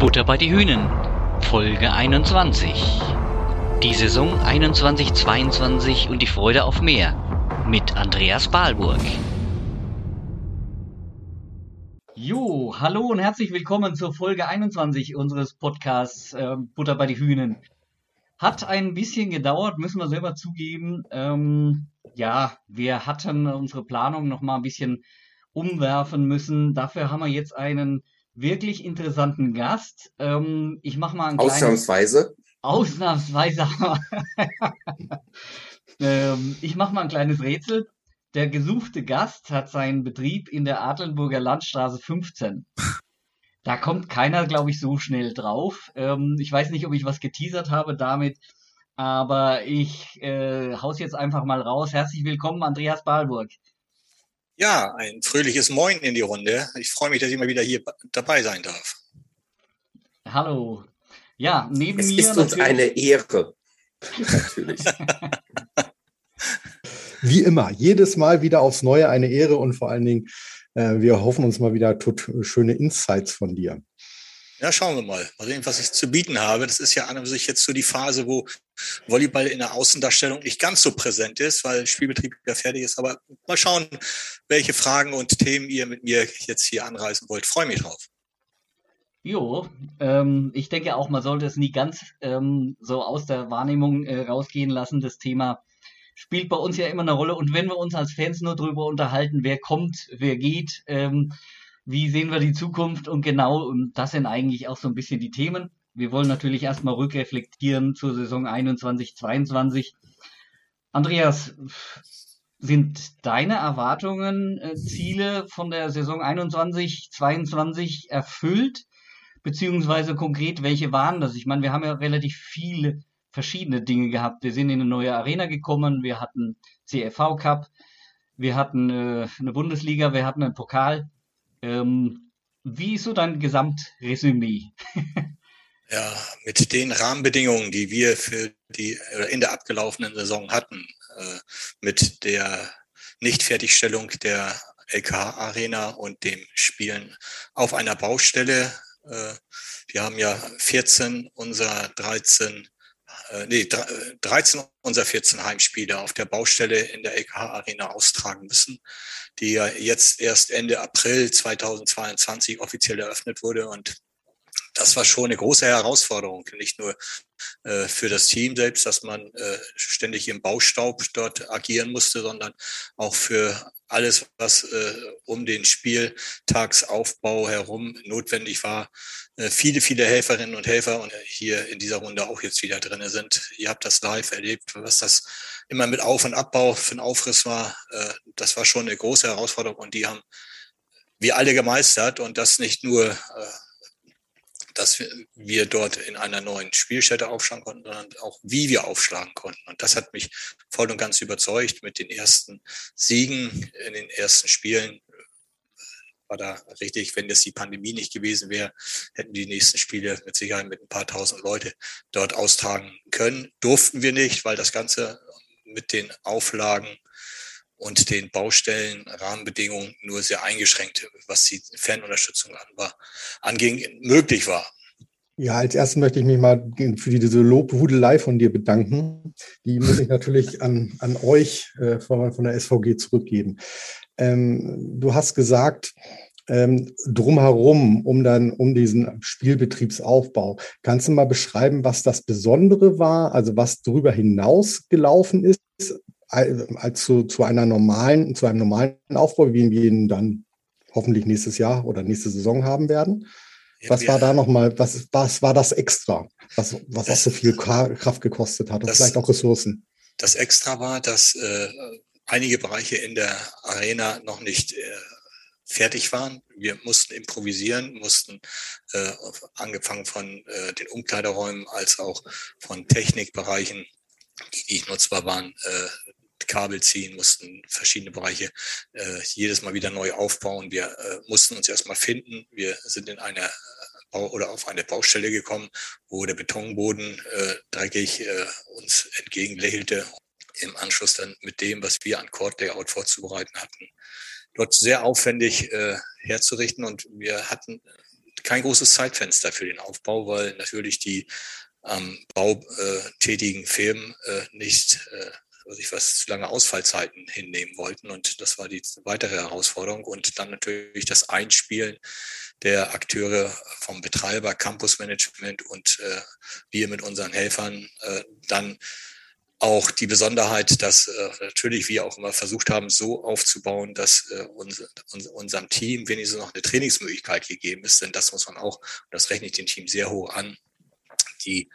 Butter bei die Hühnen, Folge 21. Die Saison 21-22 und die Freude auf mehr mit Andreas Balburg. Jo, hallo und herzlich willkommen zur Folge 21 unseres Podcasts äh, Butter bei die Hühnen. Hat ein bisschen gedauert, müssen wir selber zugeben. Ähm, ja, wir hatten unsere Planung noch mal ein bisschen umwerfen müssen. Dafür haben wir jetzt einen wirklich interessanten Gast. Ähm, ich mache mal ein kleines... Ausnahmsweise. Ausnahmsweise. ähm, ich mache mal ein kleines Rätsel. Der gesuchte Gast hat seinen Betrieb in der Adlenburger Landstraße 15. Da kommt keiner, glaube ich, so schnell drauf. Ähm, ich weiß nicht, ob ich was geteasert habe damit, aber ich äh, haus jetzt einfach mal raus. Herzlich willkommen, Andreas Balburg. Ja, ein fröhliches Moin in die Runde. Ich freue mich, dass ich mal wieder hier dabei sein darf. Hallo. Ja, neben es mir. ist uns eine Ehre. Natürlich. Wie immer, jedes Mal wieder aufs Neue eine Ehre und vor allen Dingen, äh, wir hoffen uns mal wieder tot, schöne Insights von dir. Ja, schauen wir mal. Mal sehen, was ich zu bieten habe. Das ist ja an und sich jetzt so die Phase, wo Volleyball in der Außendarstellung nicht ganz so präsent ist, weil Spielbetrieb ja fertig ist. Aber mal schauen, welche Fragen und Themen ihr mit mir jetzt hier anreißen wollt. Freue mich drauf. Jo, ähm, ich denke auch, man sollte es nie ganz ähm, so aus der Wahrnehmung äh, rausgehen lassen. Das Thema spielt bei uns ja immer eine Rolle. Und wenn wir uns als Fans nur darüber unterhalten, wer kommt, wer geht, ähm, wie sehen wir die Zukunft und genau, und das sind eigentlich auch so ein bisschen die Themen. Wir wollen natürlich erstmal rückreflektieren zur Saison 21, 22. Andreas, sind deine Erwartungen, äh, Ziele von der Saison 21, 22 erfüllt? Beziehungsweise konkret, welche waren das? Ich meine, wir haben ja relativ viele verschiedene Dinge gehabt. Wir sind in eine neue Arena gekommen, wir hatten CFV Cup, wir hatten äh, eine Bundesliga, wir hatten einen Pokal. Ähm, wie ist so dein Gesamtresümee? ja, mit den Rahmenbedingungen, die wir für die in der abgelaufenen Saison hatten, äh, mit der Nichtfertigstellung der LKH-Arena und dem Spielen auf einer Baustelle. Äh, wir haben ja 14 unserer 13 äh, nee, 13 unserer 14 Heimspiele auf der Baustelle in der LKH Arena austragen müssen, die ja jetzt erst Ende April 2022 offiziell eröffnet wurde und das war schon eine große Herausforderung, nicht nur äh, für das Team selbst, dass man äh, ständig im Baustaub dort agieren musste, sondern auch für alles, was äh, um den Spieltagsaufbau herum notwendig war. Äh, viele, viele Helferinnen und Helfer und hier in dieser Runde auch jetzt wieder drin sind. Ihr habt das live erlebt, was das immer mit Auf- und Abbau für ein Aufriss war. Äh, das war schon eine große Herausforderung und die haben wir alle gemeistert und das nicht nur äh, dass wir dort in einer neuen Spielstätte aufschlagen konnten, sondern auch wie wir aufschlagen konnten. Und das hat mich voll und ganz überzeugt mit den ersten Siegen in den ersten Spielen. War da richtig, wenn das die Pandemie nicht gewesen wäre, hätten die nächsten Spiele mit Sicherheit mit ein paar tausend Leute dort austragen können. Durften wir nicht, weil das Ganze mit den Auflagen und den Baustellen, Rahmenbedingungen nur sehr eingeschränkt, was die Fanunterstützung an war, anging, möglich war. Ja, als erstes möchte ich mich mal für diese Lobhudelei von dir bedanken. Die muss ich natürlich an, an euch äh, von, von der SVG zurückgeben. Ähm, du hast gesagt, ähm, drumherum, um dann, um diesen Spielbetriebsaufbau. Kannst du mal beschreiben, was das Besondere war, also was darüber hinaus gelaufen ist, als zu, zu einer normalen, zu einem normalen Aufbau, wie wir ihn dann hoffentlich nächstes Jahr oder nächste Saison haben werden. Was war da nochmal, was, was war das extra, was, was das, auch so viel Kraft gekostet hat und das, vielleicht auch Ressourcen? Das extra war, dass äh, einige Bereiche in der Arena noch nicht äh, fertig waren. Wir mussten improvisieren, mussten äh, angefangen von äh, den Umkleideräumen als auch von Technikbereichen, die nicht nutzbar waren, äh, Kabel ziehen, mussten verschiedene Bereiche äh, jedes Mal wieder neu aufbauen. Wir äh, mussten uns erstmal finden. Wir sind in einer äh, oder auf eine Baustelle gekommen, wo der Betonboden äh, dreckig äh, uns entgegenlächelte. Im Anschluss dann mit dem, was wir an Court Layout vorzubereiten hatten, dort sehr aufwendig äh, herzurichten. Und wir hatten kein großes Zeitfenster für den Aufbau, weil natürlich die am Bau äh, tätigen Firmen äh, nicht äh, sich was zu lange Ausfallzeiten hinnehmen wollten. Und das war die weitere Herausforderung. Und dann natürlich das Einspielen der Akteure vom Betreiber, Campusmanagement und äh, wir mit unseren Helfern äh, dann auch die Besonderheit, dass äh, natürlich wir auch immer versucht haben, so aufzubauen, dass äh, uns, uns, unserem Team wenigstens noch eine Trainingsmöglichkeit gegeben ist. Denn das muss man auch, und das rechne ich dem Team sehr hoch an, die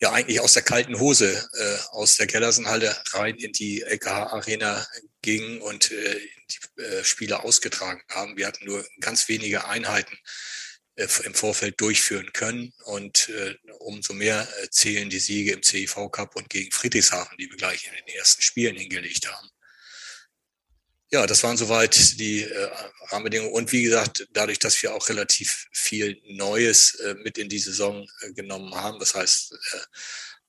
ja eigentlich aus der kalten Hose äh, aus der Gellersenhalle rein in die LKH Arena gingen und äh, die äh, Spiele ausgetragen haben. Wir hatten nur ganz wenige Einheiten äh, im Vorfeld durchführen können und äh, umso mehr äh, zählen die Siege im CIV Cup und gegen Friedrichshafen, die wir gleich in den ersten Spielen hingelegt haben ja, das waren soweit die äh, Rahmenbedingungen. Und wie gesagt, dadurch, dass wir auch relativ viel Neues äh, mit in die Saison äh, genommen haben, das heißt, äh,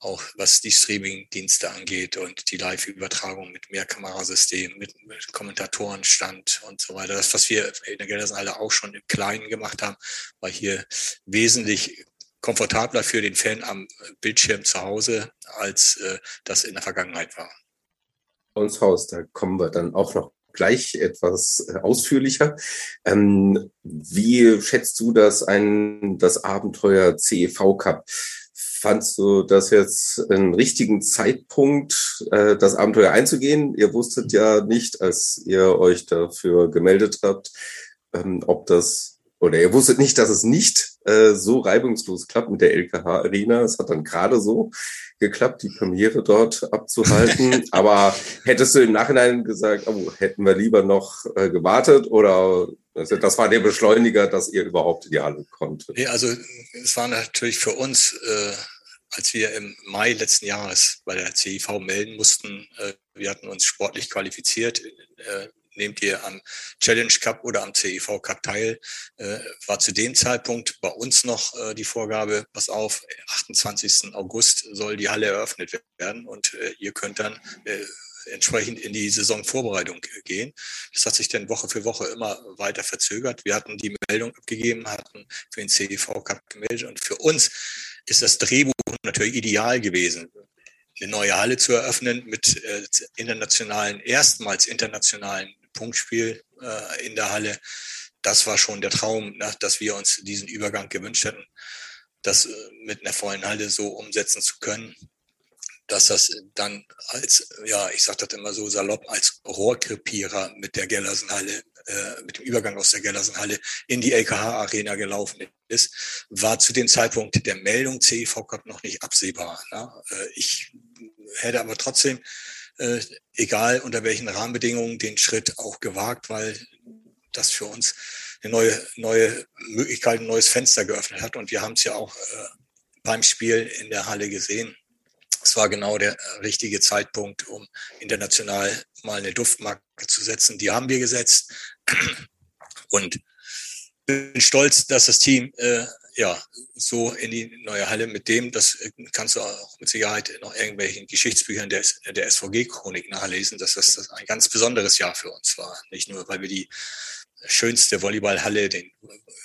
auch was die Streaming-Dienste angeht und die Live-Übertragung mit Mehrkamerasystemen, mit, mit Kommentatorenstand und so weiter. Das, was wir in der Geldersenhalle auch schon im Kleinen gemacht haben, war hier wesentlich komfortabler für den Fan am Bildschirm zu Hause, als äh, das in der Vergangenheit war. Uns Haus, da kommen wir dann auch noch gleich etwas äh, ausführlicher. Ähm, wie schätzt du das ein, das Abenteuer CEV Cup? Fandst du das jetzt einen richtigen Zeitpunkt, äh, das Abenteuer einzugehen? Ihr wusstet ja nicht, als ihr euch dafür gemeldet habt, ähm, ob das oder ihr wusstet nicht, dass es nicht äh, so reibungslos klappt mit der LKH Arena. Es hat dann gerade so geklappt, die Premiere dort abzuhalten. Aber hättest du im Nachhinein gesagt, oh, hätten wir lieber noch äh, gewartet oder also das war der Beschleuniger, dass ihr überhaupt in die Halle konntet? Nee, also es war natürlich für uns, äh, als wir im Mai letzten Jahres bei der CIV melden mussten, äh, wir hatten uns sportlich qualifiziert, äh, nehmt ihr am Challenge Cup oder am CIV Cup teil, äh, war zu dem Zeitpunkt bei uns noch äh, die Vorgabe, pass auf, 28. August soll die Halle eröffnet werden und äh, ihr könnt dann äh, entsprechend in die Saisonvorbereitung gehen. Das hat sich dann Woche für Woche immer weiter verzögert. Wir hatten die Meldung abgegeben, hatten für den CIV Cup gemeldet und für uns ist das Drehbuch natürlich ideal gewesen eine neue Halle zu eröffnen mit äh, internationalen, erstmals internationalen Punktspiel äh, in der Halle. Das war schon der Traum, ne, dass wir uns diesen Übergang gewünscht hätten, das äh, mit einer vollen Halle so umsetzen zu können, dass das dann als, ja, ich sage das immer so salopp, als Rohrkrepierer mit der Gellersenhalle, äh, mit dem Übergang aus der Gellersenhalle in die LKH-Arena gelaufen ist, war zu dem Zeitpunkt der Meldung CIV Cup noch nicht absehbar. Ne? Äh, ich hätte aber trotzdem äh, egal unter welchen Rahmenbedingungen, den Schritt auch gewagt, weil das für uns eine neue, neue Möglichkeit, ein neues Fenster geöffnet hat. Und wir haben es ja auch äh, beim Spiel in der Halle gesehen. Es war genau der richtige Zeitpunkt, um international mal eine Duftmarke zu setzen. Die haben wir gesetzt. Und bin stolz, dass das Team äh, ja, so in die neue Halle mit dem, das äh, kannst du auch mit Sicherheit noch irgendwelchen Geschichtsbüchern der, der SVG-Chronik nachlesen, dass das ein ganz besonderes Jahr für uns war. Nicht nur, weil wir die schönste Volleyballhalle, den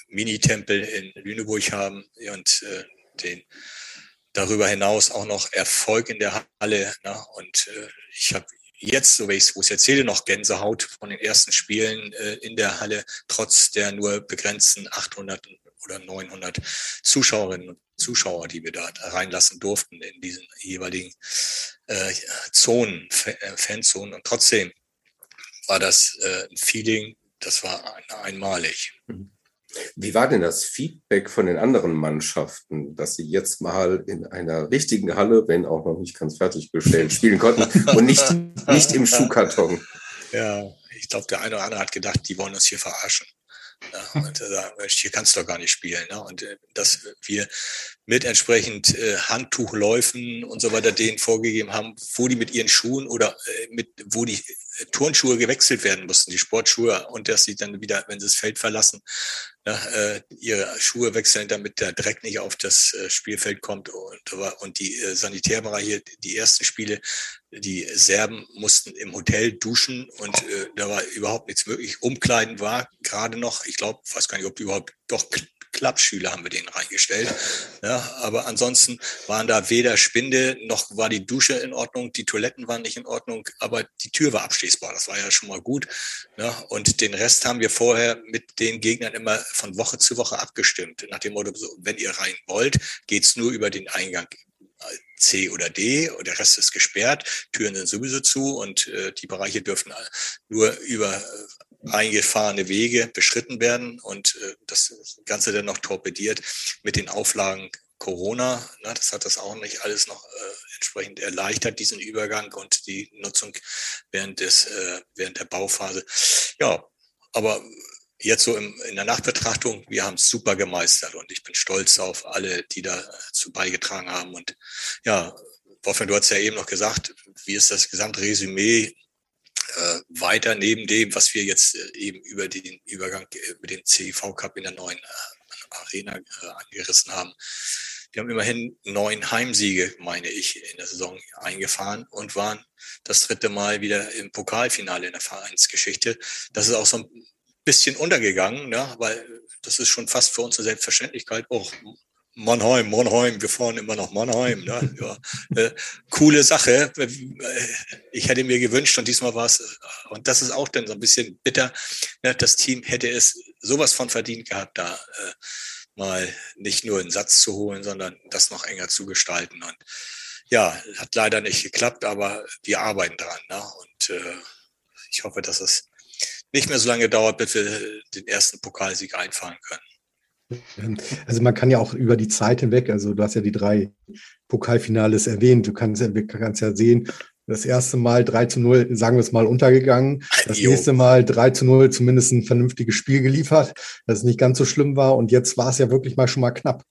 Mini-Tempel in Lüneburg haben und äh, den darüber hinaus auch noch Erfolg in der Halle. Na, und äh, ich habe jetzt, so wie ich es erzähle, noch Gänsehaut von den ersten Spielen äh, in der Halle, trotz der nur begrenzten 800 oder 900 Zuschauerinnen und Zuschauer, die wir da reinlassen durften in diesen jeweiligen äh, Zonen, äh, Fanzonen. Und trotzdem war das äh, ein Feeling, das war einmalig. Wie war denn das Feedback von den anderen Mannschaften, dass sie jetzt mal in einer richtigen Halle, wenn auch noch nicht ganz fertiggestellt, spielen konnten und nicht, nicht im Schuhkarton? Ja, ich glaube, der eine oder andere hat gedacht, die wollen uns hier verarschen. Ja, und äh, sagen, hier kannst du doch gar nicht spielen. Ne? Und äh, dass wir mit entsprechend äh, Handtuchläufen und so weiter denen vorgegeben haben, wo die mit ihren Schuhen oder äh, mit, wo die äh, Turnschuhe gewechselt werden mussten, die Sportschuhe, und dass sie dann wieder, wenn sie das Feld verlassen, ne, äh, ihre Schuhe wechseln, damit der Dreck nicht auf das äh, Spielfeld kommt. Und, und die äh, Sanitärbereiche, die ersten Spiele, die Serben mussten im Hotel duschen und äh, da war überhaupt nichts möglich. Umkleiden war gerade noch, ich glaube, weiß gar nicht, ob überhaupt doch Klappschüler haben wir den reingestellt. Ja, aber ansonsten waren da weder Spinde noch war die Dusche in Ordnung, die Toiletten waren nicht in Ordnung, aber die Tür war abschließbar. Das war ja schon mal gut. Ja, und den Rest haben wir vorher mit den Gegnern immer von Woche zu Woche abgestimmt. Nach dem Motto, wenn ihr rein wollt, geht's nur über den Eingang C oder D der Rest ist gesperrt, Türen sind sowieso zu und äh, die Bereiche dürfen nur über äh, eingefahrene Wege beschritten werden und äh, das Ganze dann noch torpediert mit den Auflagen Corona. Ne, das hat das auch nicht alles noch äh, entsprechend erleichtert, diesen Übergang und die Nutzung während des, äh, während der Bauphase. Ja, aber jetzt so im, in der Nachbetrachtung, wir haben es super gemeistert und ich bin stolz auf alle, die dazu beigetragen haben. Und ja, Wolfgang, du hast ja eben noch gesagt, wie ist das Gesamtresümee äh, weiter neben dem, was wir jetzt äh, eben über den Übergang, äh, über den CIV Cup in der neuen äh, Arena äh, angerissen haben. Wir haben immerhin neun Heimsiege, meine ich, in der Saison eingefahren und waren das dritte Mal wieder im Pokalfinale in der Vereinsgeschichte. Das ist auch so ein bisschen untergegangen, ne? weil das ist schon fast für uns eine Selbstverständlichkeit. Oh, Mannheim, Mannheim, wir fahren immer nach Mannheim. Ne? Ja, äh, coole Sache. Ich hätte mir gewünscht und diesmal war es, und das ist auch dann so ein bisschen bitter, ne? das Team hätte es sowas von verdient gehabt, da äh, mal nicht nur einen Satz zu holen, sondern das noch enger zu gestalten. Und ja, hat leider nicht geklappt, aber wir arbeiten dran. Ne? Und äh, ich hoffe, dass es nicht mehr so lange dauert, bis wir den ersten Pokalsieg einfahren können. Also man kann ja auch über die Zeit hinweg, also du hast ja die drei Pokalfinales erwähnt, du kannst ja, kannst ja sehen, das erste Mal 3 zu 0, sagen wir es mal, untergegangen. Das jo. nächste Mal 3 zu 0 zumindest ein vernünftiges Spiel geliefert, dass es nicht ganz so schlimm war. Und jetzt war es ja wirklich mal schon mal knapp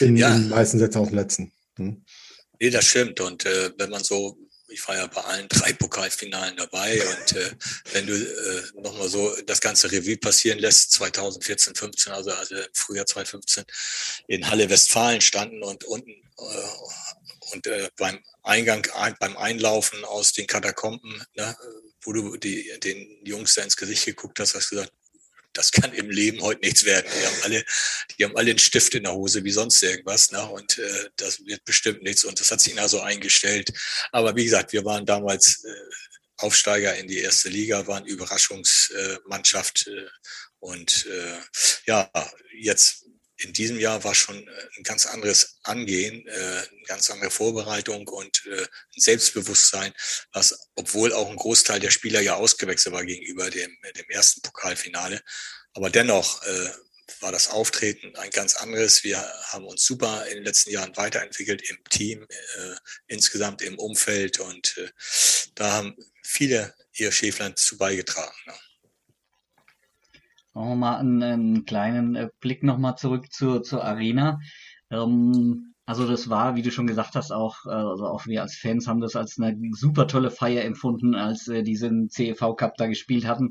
in, ja. den meisten Sätzen auf dem letzten. Hm. Nee, das stimmt. Und äh, wenn man so ich war ja bei allen drei Pokalfinalen dabei und äh, wenn du äh, nochmal so das ganze Revue passieren lässt, 2014, 15, also, also im Frühjahr 2015 in Halle Westfalen standen und unten äh, und äh, beim Eingang, ein, beim Einlaufen aus den Katakomben, ne, wo du die, den Jungs da ins Gesicht geguckt hast, hast gesagt, das kann im Leben heute nichts werden. Die haben alle, die haben alle einen Stift in der Hose wie sonst irgendwas, ne? Und äh, das wird bestimmt nichts. Und das hat sich so eingestellt. Aber wie gesagt, wir waren damals äh, Aufsteiger in die erste Liga, waren Überraschungsmannschaft. Äh, und äh, ja, jetzt in diesem Jahr war schon äh, ein ganz anderes Angehen, äh, eine ganz andere Vorbereitung und äh, ein Selbstbewusstsein, was, obwohl auch ein Großteil der Spieler ja ausgewechselt war gegenüber dem, dem ersten Pokalfinale. Aber dennoch war das Auftreten ein ganz anderes. Wir haben uns super in den letzten Jahren weiterentwickelt im Team, insgesamt im Umfeld und da haben viele ihr Schäflein zu beigetragen. Machen wir mal einen, einen kleinen äh, Blick nochmal zurück zur, zur Arena. Ähm, also das war, wie du schon gesagt hast, auch, äh, also auch wir als Fans haben das als eine super tolle Feier empfunden, als äh, diesen CEV Cup da gespielt hatten.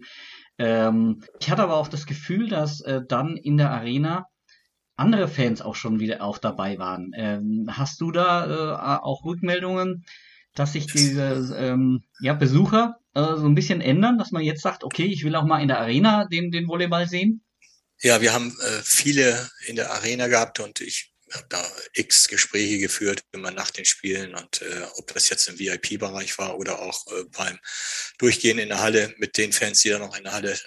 Ähm, ich hatte aber auch das Gefühl, dass äh, dann in der Arena andere Fans auch schon wieder auch dabei waren. Ähm, hast du da äh, auch Rückmeldungen, dass sich diese ähm, ja, Besucher äh, so ein bisschen ändern, dass man jetzt sagt, okay, ich will auch mal in der Arena den, den Volleyball sehen? Ja, wir haben äh, viele in der Arena gehabt und ich habe da x Gespräche geführt, immer nach den Spielen und äh, ob das jetzt im VIP-Bereich war oder auch äh, beim Durchgehen in der Halle mit den Fans, die da noch in der Halle äh,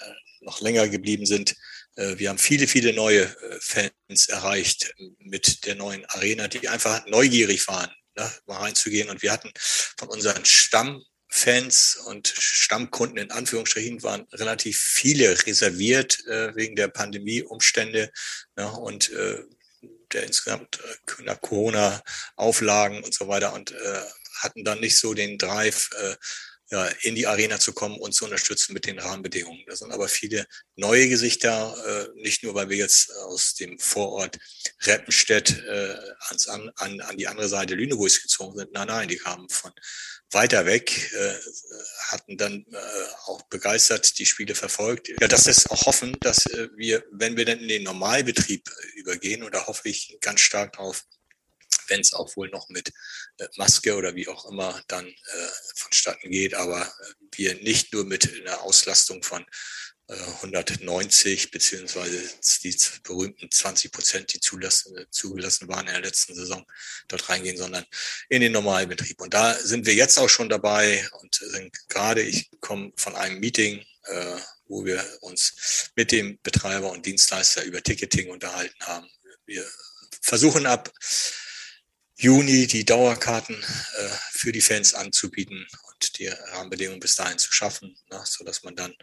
noch länger geblieben sind. Äh, wir haben viele, viele neue äh, Fans erreicht mit der neuen Arena, die einfach neugierig waren, ne, mal reinzugehen. Und wir hatten von unseren Stamm Fans und Stammkunden in Anführungsstrichen waren relativ viele reserviert äh, wegen der Pandemieumstände ja, und äh, der insgesamt äh, Corona-Auflagen und so weiter und äh, hatten dann nicht so den Drive, äh, in die Arena zu kommen und zu unterstützen mit den Rahmenbedingungen. Da sind aber viele neue Gesichter, äh, nicht nur, weil wir jetzt aus dem Vorort Reppenstedt äh, ans, an, an, an die andere Seite Lüneburgs gezogen sind. Nein, nein, die kamen von weiter weg, äh, hatten dann äh, auch begeistert die Spiele verfolgt. Ja, das ist auch hoffen, dass äh, wir, wenn wir dann in den Normalbetrieb äh, übergehen, und da hoffe ich ganz stark drauf, wenn es auch wohl noch mit äh, Maske oder wie auch immer dann äh, vonstatten geht, aber äh, wir nicht nur mit einer Auslastung von 190 beziehungsweise die berühmten 20 Prozent, die zulassen, zugelassen waren in der letzten Saison, dort reingehen, sondern in den Normalbetrieb. Und da sind wir jetzt auch schon dabei und sind gerade, ich komme von einem Meeting, äh, wo wir uns mit dem Betreiber und Dienstleister über Ticketing unterhalten haben. Wir versuchen ab Juni die Dauerkarten äh, für die Fans anzubieten und die Rahmenbedingungen bis dahin zu schaffen, ne, sodass man dann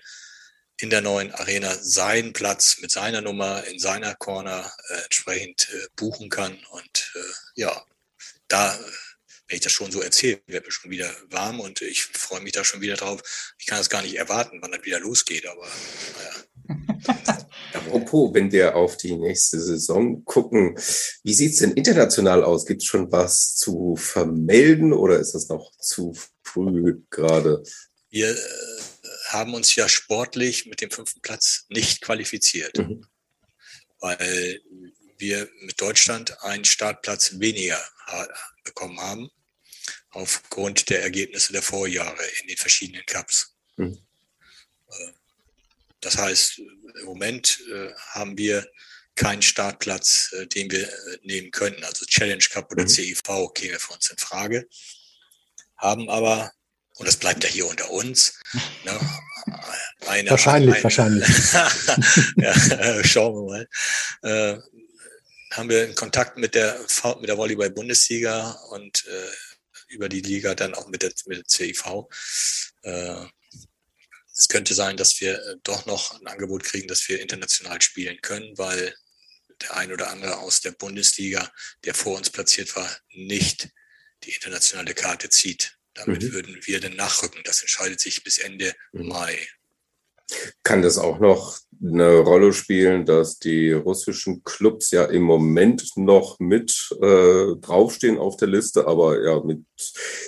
in der neuen Arena seinen Platz mit seiner Nummer in seiner Corner äh, entsprechend äh, buchen kann. Und äh, ja, da, wenn ich das schon so erzähle, wird mir schon wieder warm und ich freue mich da schon wieder drauf. Ich kann das gar nicht erwarten, wann das wieder losgeht, aber naja. Apropos, wenn wir auf die nächste Saison gucken, wie sieht es denn international aus? Gibt es schon was zu vermelden oder ist das noch zu früh gerade? Wir äh, haben uns ja sportlich mit dem fünften Platz nicht qualifiziert, mhm. weil wir mit Deutschland einen Startplatz weniger bekommen haben, aufgrund der Ergebnisse der Vorjahre in den verschiedenen Cups. Mhm. Äh, das heißt, im Moment äh, haben wir keinen Startplatz, äh, den wir nehmen könnten. Also Challenge Cup oder mhm. CIV käme für uns in Frage. Haben aber und das bleibt ja hier unter uns. Ne? Eine, wahrscheinlich, eine, wahrscheinlich. ja, schauen wir mal. Äh, haben wir in Kontakt mit der, mit der Volleyball-Bundesliga und äh, über die Liga dann auch mit der, mit der CIV. Äh, es könnte sein, dass wir äh, doch noch ein Angebot kriegen, dass wir international spielen können, weil der ein oder andere aus der Bundesliga, der vor uns platziert war, nicht die internationale Karte zieht. Damit mhm. würden wir dann nachrücken. Das entscheidet sich bis Ende mhm. Mai. Kann das auch noch eine Rolle spielen, dass die russischen Clubs ja im Moment noch mit äh, draufstehen auf der Liste, aber ja mit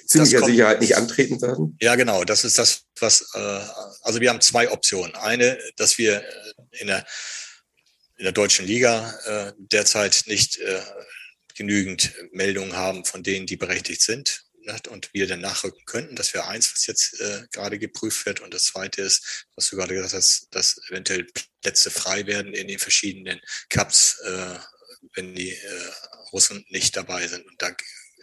ziemlicher kommt, Sicherheit nicht antreten werden? Ja, genau. Das ist das, was. Äh, also wir haben zwei Optionen. Eine, dass wir äh, in der in der deutschen Liga äh, derzeit nicht äh, genügend Meldungen haben von denen, die berechtigt sind und wir dann nachrücken könnten. Das wäre eins, was jetzt äh, gerade geprüft wird. Und das zweite ist, was du gerade gesagt hast, dass eventuell Plätze frei werden in den verschiedenen Cups, äh, wenn die äh, Russen nicht dabei sind. Und da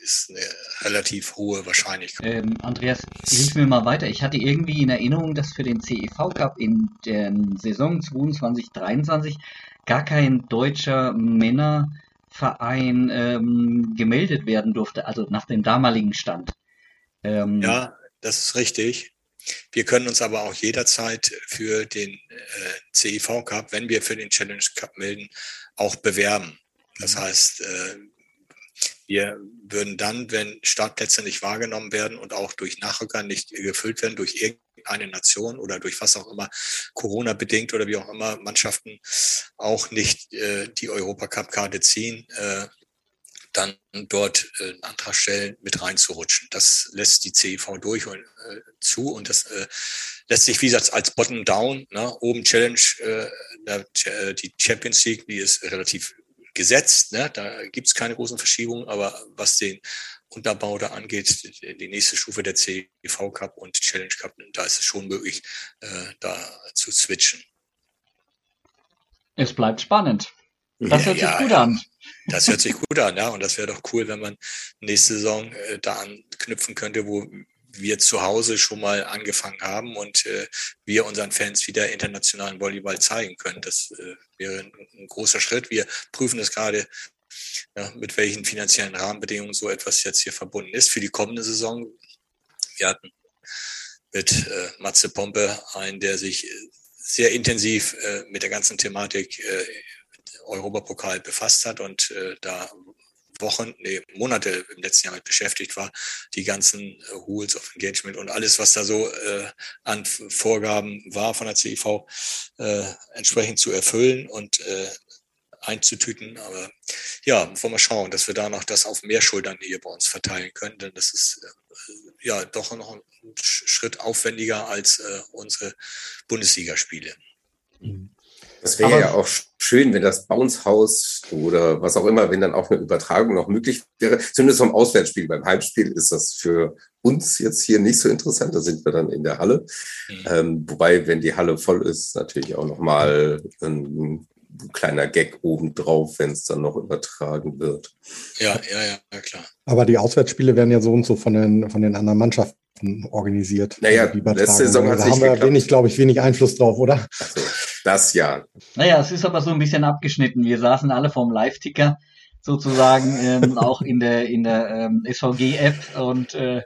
ist eine relativ hohe Wahrscheinlichkeit. Ähm, Andreas, hilf mir mal weiter. Ich hatte irgendwie in Erinnerung, dass für den CEV Cup in der Saison 22-23 gar kein deutscher Männer Verein ähm, gemeldet werden durfte, also nach dem damaligen Stand. Ähm, ja, das ist richtig. Wir können uns aber auch jederzeit für den äh, CIV Cup, wenn wir für den Challenge Cup melden, auch bewerben. Das mhm. heißt, äh, wir würden dann, wenn Startplätze nicht wahrgenommen werden und auch durch Nachrücker nicht gefüllt werden, durch irgendeine Nation oder durch was auch immer, Corona bedingt oder wie auch immer, Mannschaften auch nicht äh, die Europacup-Karte ziehen, äh, dann dort äh, einen Antrag stellen, mit reinzurutschen. Das lässt die CEV durch und äh, zu und das äh, lässt sich, wie gesagt, als Bottom-Down, ne, oben Challenge, äh, äh die Champions League, die ist relativ gesetzt. Ne? Da gibt es keine großen Verschiebungen, aber was den Unterbau da angeht, die nächste Stufe der CV Cup und Challenge Cup, da ist es schon möglich, äh, da zu switchen. Es bleibt spannend. Das hört ja, sich gut ja. an. Das hört sich gut an, ja. Und das wäre doch cool, wenn man nächste Saison äh, da anknüpfen könnte, wo wir zu Hause schon mal angefangen haben und äh, wir unseren Fans wieder internationalen Volleyball zeigen können. Das äh, wäre ein, ein, großer Schritt. Wir prüfen es gerade, ja, mit welchen finanziellen Rahmenbedingungen so etwas jetzt hier verbunden ist für die kommende Saison. Wir hatten mit äh, Matze Pompe einen, der sich sehr intensiv äh, mit der ganzen Thematik äh, Europapokal befasst hat und äh, da Wochen, nee, Monate im letzten Jahr mit beschäftigt war, die ganzen äh, Rules of Engagement und alles, was da so äh, an Vorgaben war von der CIV, äh, entsprechend zu erfüllen und äh, einzutüten. Aber ja, wollen wir schauen, dass wir da noch das auf mehr Schultern hier bei uns verteilen können, denn das ist äh, ja doch noch ein Schritt aufwendiger als äh, unsere Bundesligaspiele. Das wäre ja auch schön, wenn das Bounce House oder was auch immer, wenn dann auch eine Übertragung noch möglich wäre. Zumindest vom Auswärtsspiel. Beim Heimspiel ist das für uns jetzt hier nicht so interessant. Da sind wir dann in der Halle. Mhm. Ähm, wobei, wenn die Halle voll ist, natürlich auch nochmal ein kleiner Gag obendrauf, wenn es dann noch übertragen wird. Ja, ja, ja, ja, klar. Aber die Auswärtsspiele werden ja so und so von den, von den anderen Mannschaften organisiert. Naja, letzte Saison hat da haben wir wenig, glaube ich, wenig Einfluss drauf, oder? Also, das ja. Naja, es ist aber so ein bisschen abgeschnitten. Wir saßen alle vorm Live-Ticker sozusagen ähm, auch in der in der ähm, SVG-App und äh,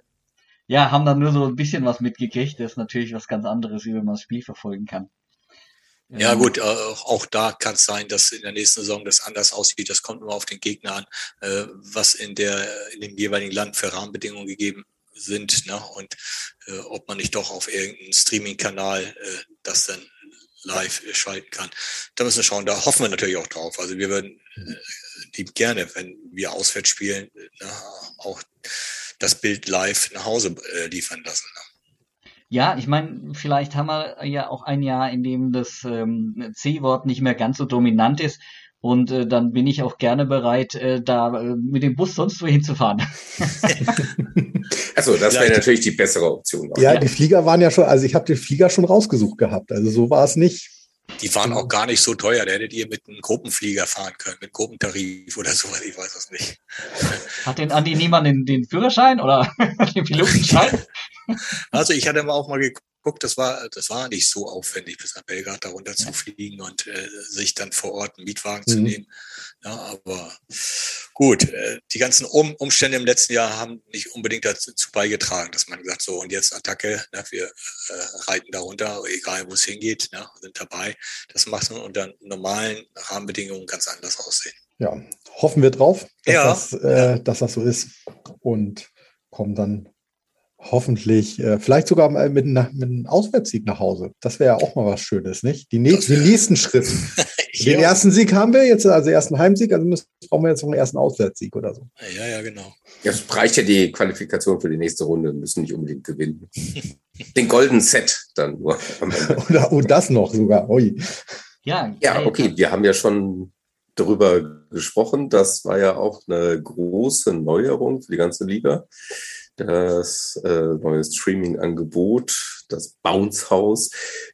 ja, haben dann nur so ein bisschen was mitgekriegt. Das ist natürlich was ganz anderes, wie wenn man das Spiel verfolgen kann. Ja gut, äh, auch da kann es sein, dass in der nächsten Saison das anders aussieht. Das kommt immer auf den Gegner an, äh, was in der in dem jeweiligen Land für Rahmenbedingungen gegeben sind ne? und äh, ob man nicht doch auf irgendeinen Streaming-Kanal äh, das dann live schalten kann. Da müssen wir schauen, da hoffen wir natürlich auch drauf. Also wir würden äh, die gerne, wenn wir auswärts spielen, äh, auch das Bild live nach Hause äh, liefern lassen. Ja, ich meine, vielleicht haben wir ja auch ein Jahr, in dem das ähm, C-Wort nicht mehr ganz so dominant ist. Und äh, dann bin ich auch gerne bereit, äh, da äh, mit dem Bus sonst wohin zu fahren. also das wäre natürlich die bessere Option. Ja, ja, die Flieger waren ja schon, also ich habe den Flieger schon rausgesucht gehabt. Also so war es nicht. Die waren auch gar nicht so teuer. Da hättet ihr mit einem Gruppenflieger fahren können, mit Gruppentarif oder sowas. Ich weiß es nicht. Hat denn Andi niemand den, den Führerschein oder den Pilotenschein? Also ich hatte mal auch mal geguckt, das war, das war nicht so aufwendig, bis nach Belgrad darunter zu fliegen und äh, sich dann vor Ort einen Mietwagen mhm. zu nehmen. Ja, aber gut, äh, die ganzen um Umstände im letzten Jahr haben nicht unbedingt dazu beigetragen, dass man gesagt so und jetzt Attacke, ne, wir äh, reiten darunter, egal wo es hingeht, ne, sind dabei. Das macht man unter normalen Rahmenbedingungen ganz anders aussehen. Ja, hoffen wir drauf, dass, ja. das, äh, dass das so ist und kommen dann hoffentlich, äh, vielleicht sogar mit, mit einem Auswärtssieg nach Hause. Das wäre ja auch mal was Schönes, nicht? Die, ne den nächsten Schritt. den ersten Sieg haben wir jetzt, also ersten Heimsieg, also müssen, brauchen wir jetzt noch einen ersten Auswärtssieg oder so. Ja, ja, genau. Das reicht ja die Qualifikation für die nächste Runde, müssen nicht unbedingt gewinnen. den Golden Set dann nur. oder, und das noch sogar. Ui. Ja, ja, okay, wir haben ja schon darüber gesprochen. Das war ja auch eine große Neuerung für die ganze Liga das äh, neue Streaming-Angebot, das Bounce House,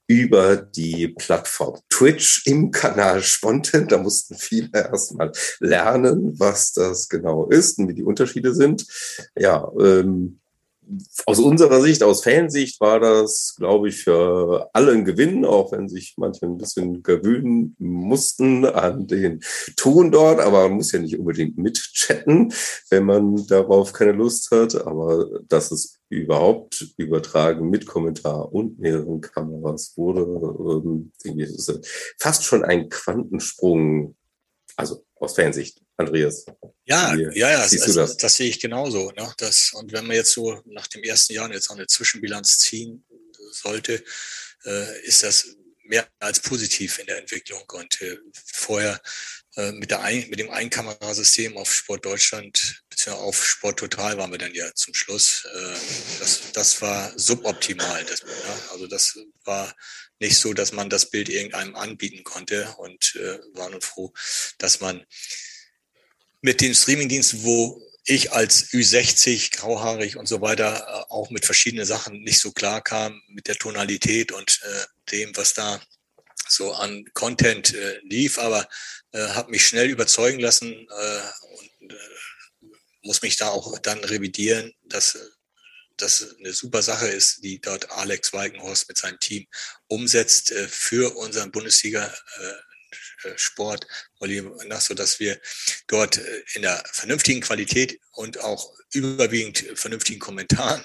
über die Plattform Twitch im Kanal Spontan. Da mussten viele erstmal lernen, was das genau ist und wie die Unterschiede sind. Ja, ähm, aus unserer Sicht, aus Fansicht war das, glaube ich, für alle ein Gewinn, auch wenn sich manche ein bisschen gewöhnen mussten an den Ton dort. Aber man muss ja nicht unbedingt mitchatten, wenn man darauf keine Lust hat. Aber dass es überhaupt übertragen mit Kommentar und mehreren Kameras wurde, ähm, denke ich, ist fast schon ein Quantensprung. Also aus Fansicht. Andreas. Ja, ja, ja, siehst das, du das? das sehe ich genauso. Ne? Das, und wenn man jetzt so nach dem ersten Jahr jetzt auch eine Zwischenbilanz ziehen sollte, äh, ist das mehr als positiv in der Entwicklung. Und äh, vorher äh, mit, der ein, mit dem Einkamerasystem auf Sport Deutschland beziehungsweise auf Sport Total waren wir dann ja zum Schluss. Äh, das, das war suboptimal. Das, ja, also das war nicht so, dass man das Bild irgendeinem anbieten konnte und äh, waren und froh, dass man mit den Streamingdiensten, wo ich als Ü60, grauhaarig und so weiter äh, auch mit verschiedenen Sachen nicht so klar kam, mit der Tonalität und äh, dem, was da so an Content äh, lief, aber äh, habe mich schnell überzeugen lassen äh, und äh, muss mich da auch dann revidieren, dass das eine super Sache ist, die dort Alex Weigenhorst mit seinem Team umsetzt äh, für unseren Bundesliga äh, äh, Sport, so dass wir dort äh, in der vernünftigen Qualität und auch überwiegend vernünftigen Kommentaren,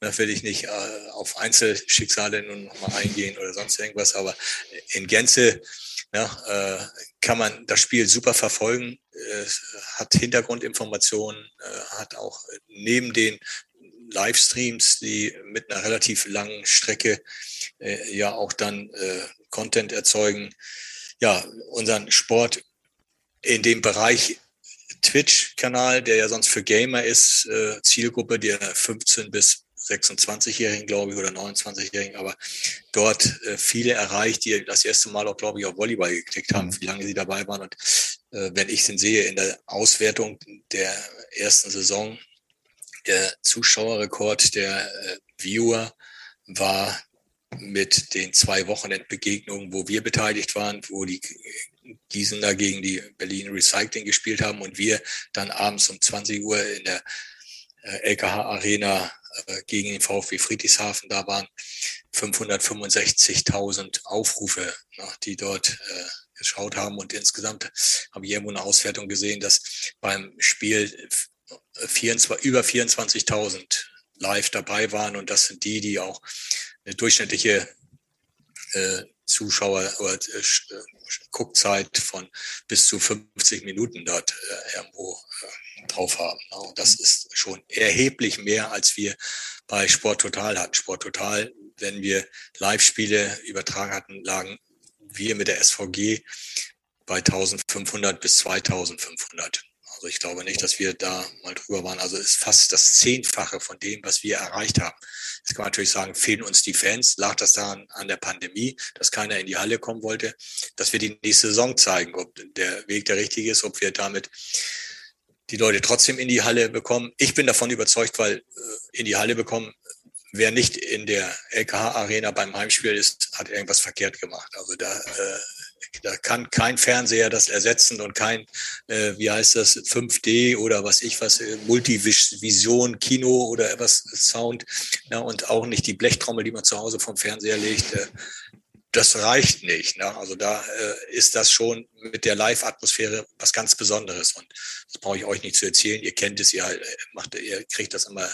da will ich nicht äh, auf Einzelschicksale nun nochmal eingehen oder sonst irgendwas, aber in Gänze ja, kann man das Spiel super verfolgen, hat Hintergrundinformationen, hat auch neben den Livestreams, die mit einer relativ langen Strecke ja auch dann Content erzeugen, ja, unseren Sport in dem Bereich Twitch-Kanal, der ja sonst für Gamer ist, äh, Zielgruppe der 15 bis 26-Jährigen, glaube ich, oder 29-Jährigen, aber dort äh, viele erreicht, die das erste Mal auch, glaube ich, auf Volleyball geklickt haben, mhm. wie lange sie dabei waren. Und äh, wenn ich den sehe in der Auswertung der ersten Saison, der Zuschauerrekord der äh, Viewer war mit den zwei Wochenendbegegnungen, wo wir beteiligt waren, wo die Gießener gegen die Berlin Recycling gespielt haben und wir dann abends um 20 Uhr in der LKH Arena äh, gegen den VfB Friedrichshafen da waren 565.000 Aufrufe, ne, die dort äh, geschaut haben. Und insgesamt habe ich irgendwo eine Auswertung gesehen, dass beim Spiel 24, über 24.000 live dabei waren. Und das sind die, die auch eine durchschnittliche äh, Zuschauer oder äh, Guckzeit von bis zu 50 Minuten dort äh, irgendwo äh, drauf haben. Und das ist schon erheblich mehr, als wir bei Sport Total hatten. Sport Total, wenn wir Live-Spiele übertragen hatten, lagen wir mit der SVG bei 1500 bis 2500. Also ich glaube nicht, dass wir da mal drüber waren. Also ist fast das Zehnfache von dem, was wir erreicht haben. Jetzt kann man natürlich sagen, fehlen uns die Fans. Lag das daran an der Pandemie, dass keiner in die Halle kommen wollte, dass wir die nächste Saison zeigen, ob der Weg der richtige ist, ob wir damit die Leute trotzdem in die Halle bekommen. Ich bin davon überzeugt, weil äh, in die Halle bekommen, wer nicht in der LKH-Arena beim Heimspiel ist, hat irgendwas verkehrt gemacht. Also da, äh, da kann kein Fernseher das ersetzen und kein, äh, wie heißt das, 5D oder was ich was, äh, Multivision, Kino oder was, Sound. Ja, und auch nicht die Blechtrommel, die man zu Hause vom Fernseher legt. Äh, das reicht nicht. Ne? Also da äh, ist das schon mit der Live-Atmosphäre was ganz Besonderes. Und das brauche ich euch nicht zu erzählen. Ihr kennt es, ihr, äh, macht, ihr kriegt das immer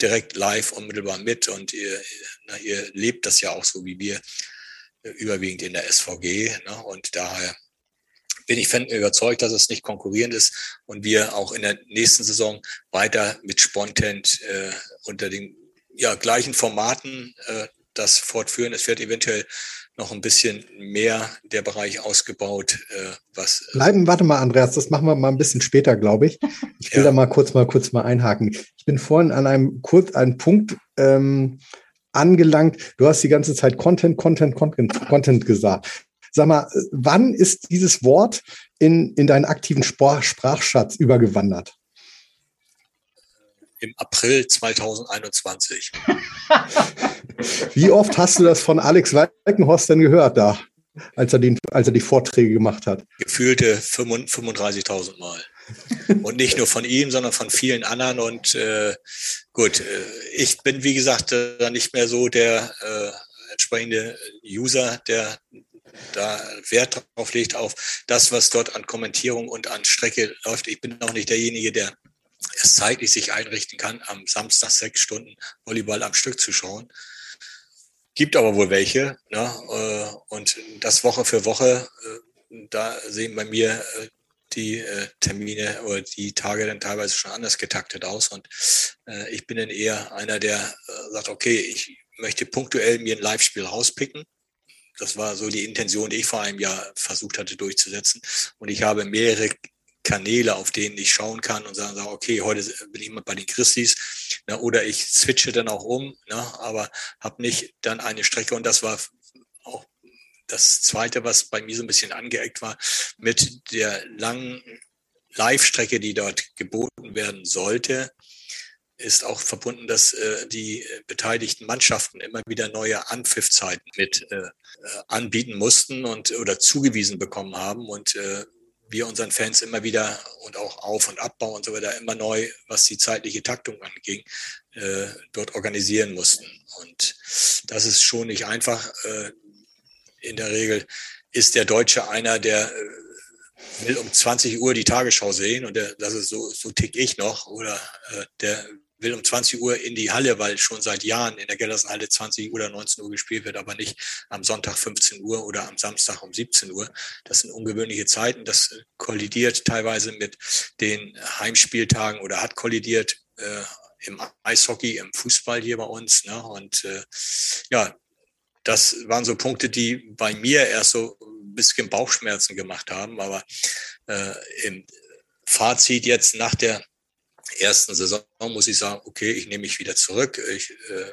direkt live unmittelbar mit und ihr, na, ihr lebt das ja auch so wie wir überwiegend in der SVG. Ne? Und daher bin ich überzeugt, dass es nicht konkurrierend ist und wir auch in der nächsten Saison weiter mit Spontent äh, unter den ja, gleichen Formaten äh, das fortführen. Es wird eventuell noch ein bisschen mehr der Bereich ausgebaut, äh, was. Äh, Bleiben, warte mal, Andreas, das machen wir mal ein bisschen später, glaube ich. Ich will ja. da mal kurz mal kurz mal einhaken. Ich bin vorhin an einem kurz einen Punkt ähm, angelangt. Du hast die ganze Zeit Content, Content, Content, Content gesagt. Sag mal, wann ist dieses Wort in, in deinen aktiven Sprachschatz übergewandert? Im April 2021. Wie oft hast du das von Alex Walkenhorst denn gehört da, als er, den, als er die Vorträge gemacht hat? Gefühlte 35.000 Mal. Und nicht nur von ihm, sondern von vielen anderen. Und äh, gut, äh, ich bin, wie gesagt, äh, nicht mehr so der äh, entsprechende User, der da Wert drauf legt, auf das, was dort an Kommentierung und an Strecke läuft. Ich bin auch nicht derjenige, der es zeitlich sich einrichten kann, am Samstag sechs Stunden Volleyball am Stück zu schauen. Gibt aber wohl welche. Ne? Äh, und das Woche für Woche, äh, da sehen bei mir äh, die Termine oder die Tage dann teilweise schon anders getaktet aus. Und ich bin dann eher einer, der sagt, okay, ich möchte punktuell mir ein Live-Spiel rauspicken. Das war so die Intention, die ich vor einem Jahr versucht hatte durchzusetzen. Und ich habe mehrere Kanäle, auf denen ich schauen kann und sagen, okay, heute bin ich mal bei den Christis ne, oder ich switche dann auch um, ne, aber habe nicht dann eine Strecke und das war das Zweite, was bei mir so ein bisschen angeeckt war, mit der langen Live-Strecke, die dort geboten werden sollte, ist auch verbunden, dass äh, die beteiligten Mannschaften immer wieder neue Anpfiffzeiten mit äh, anbieten mussten und oder zugewiesen bekommen haben. Und äh, wir unseren Fans immer wieder und auch Auf- und Abbau und so weiter immer neu, was die zeitliche Taktung anging, äh, dort organisieren mussten. Und das ist schon nicht einfach. Äh, in der Regel ist der Deutsche einer, der äh, will um 20 Uhr die Tagesschau sehen und der, das ist so, so tick ich noch oder äh, der will um 20 Uhr in die Halle, weil schon seit Jahren in der Gellersenhalle 20 oder 19 Uhr gespielt wird, aber nicht am Sonntag 15 Uhr oder am Samstag um 17 Uhr. Das sind ungewöhnliche Zeiten. Das kollidiert teilweise mit den Heimspieltagen oder hat kollidiert äh, im Eishockey, im Fußball hier bei uns. Ne? Und äh, ja, das waren so Punkte, die bei mir erst so ein bisschen Bauchschmerzen gemacht haben. Aber äh, im Fazit jetzt nach der ersten Saison muss ich sagen, okay, ich nehme mich wieder zurück. Ich äh,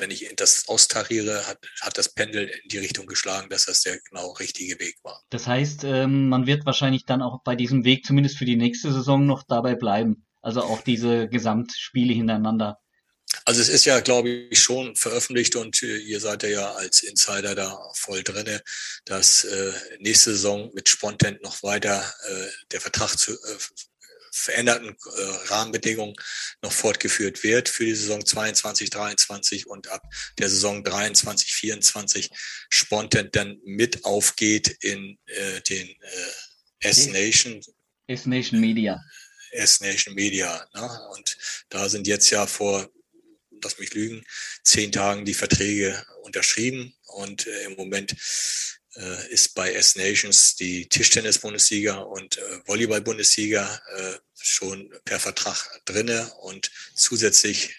wenn ich das austariere, hat, hat das Pendel in die Richtung geschlagen, dass das der genau richtige Weg war. Das heißt, ähm, man wird wahrscheinlich dann auch bei diesem Weg zumindest für die nächste Saison noch dabei bleiben. Also auch diese Gesamtspiele hintereinander. Also es ist ja, glaube ich, schon veröffentlicht und äh, ihr seid ja als Insider da voll drinne, dass äh, nächste Saison mit Spontent noch weiter äh, der Vertrag zu, äh, veränderten äh, Rahmenbedingungen noch fortgeführt wird für die Saison 22, 23 und ab der Saison 23, 24 Spontent dann mit aufgeht in den S-Nation. S-Nation Media. S-Nation Media. Ne? Und da sind jetzt ja vor, lass mich lügen, zehn Tagen die Verträge unterschrieben und äh, im Moment äh, ist bei S-Nations die Tischtennis-Bundesliga und äh, Volleyball-Bundesliga äh, schon per Vertrag drinne und zusätzlich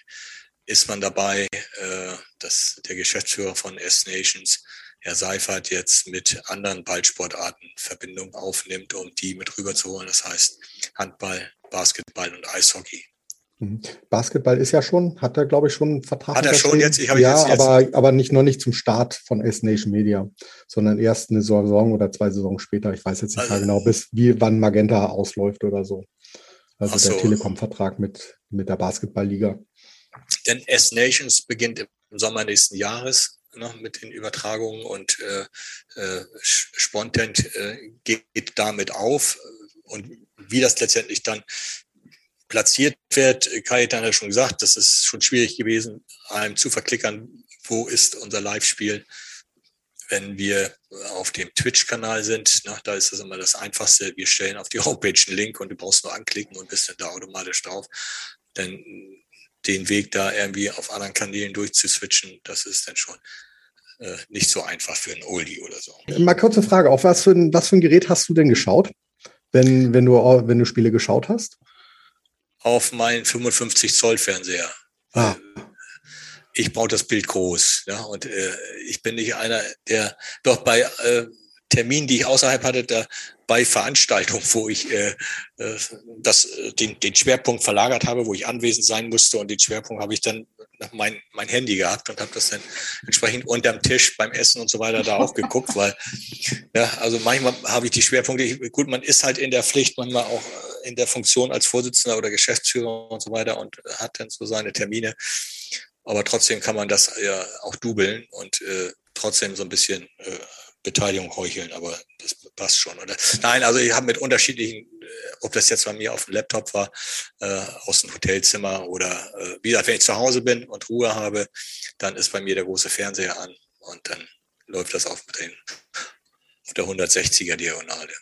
ist man dabei, äh, dass der Geschäftsführer von S-Nations, Herr Seifert, jetzt mit anderen Ballsportarten Verbindung aufnimmt, um die mit rüberzuholen. Das heißt Handball, Basketball und Eishockey. Mhm. Basketball ist ja schon, hat er, glaube ich, schon einen Vertrag. Hat er schon jetzt? Ich habe ja, jetzt, aber, aber nicht noch nicht zum Start von S-Nation Media, sondern erst eine Saison oder zwei Saisons später. Ich weiß jetzt nicht also, genau, bis wie wann Magenta ausläuft oder so. Also so. der Telekom-Vertrag mit, mit der Basketballliga. Denn S-Nations beginnt im Sommer nächsten Jahres ne, mit den Übertragungen und äh, äh, Spontent äh, geht damit auf. Und wie das letztendlich dann platziert wird. Kai hat ja schon gesagt, das ist schon schwierig gewesen, einem zu verklickern, wo ist unser Live-Spiel. Wenn wir auf dem Twitch-Kanal sind, na, da ist das immer das Einfachste. Wir stellen auf die Homepage einen Link und du brauchst nur anklicken und bist dann da automatisch drauf. Denn den Weg da irgendwie auf anderen Kanälen durchzuswitchen, das ist dann schon äh, nicht so einfach für ein Oldie oder so. Mal kurze Frage, auf was für ein, was für ein Gerät hast du denn geschaut, wenn, wenn, du, wenn du Spiele geschaut hast? Auf meinen 55 Zoll Fernseher. Ah. Ich brauche das Bild groß. Ja, und äh, ich bin nicht einer, der doch bei äh, Terminen, die ich außerhalb hatte, da bei Veranstaltungen, wo ich äh, äh das, äh, den, den Schwerpunkt verlagert habe, wo ich anwesend sein musste und den Schwerpunkt habe ich dann mein, mein Handy gehabt und habe das dann entsprechend unterm Tisch beim Essen und so weiter da auch geguckt, weil ja, also manchmal habe ich die Schwerpunkte, ich, gut, man ist halt in der Pflicht, manchmal auch in der Funktion als Vorsitzender oder Geschäftsführer und so weiter und hat dann so seine Termine. Aber trotzdem kann man das ja auch dubeln und äh, trotzdem so ein bisschen äh, Beteiligung heucheln, aber das passt schon. Oder? Nein, also ich habe mit unterschiedlichen, äh, ob das jetzt bei mir auf dem Laptop war, äh, aus dem Hotelzimmer oder äh, wie gesagt, wenn ich zu Hause bin und Ruhe habe, dann ist bei mir der große Fernseher an und dann läuft das auf den auf der 160er Diagonale.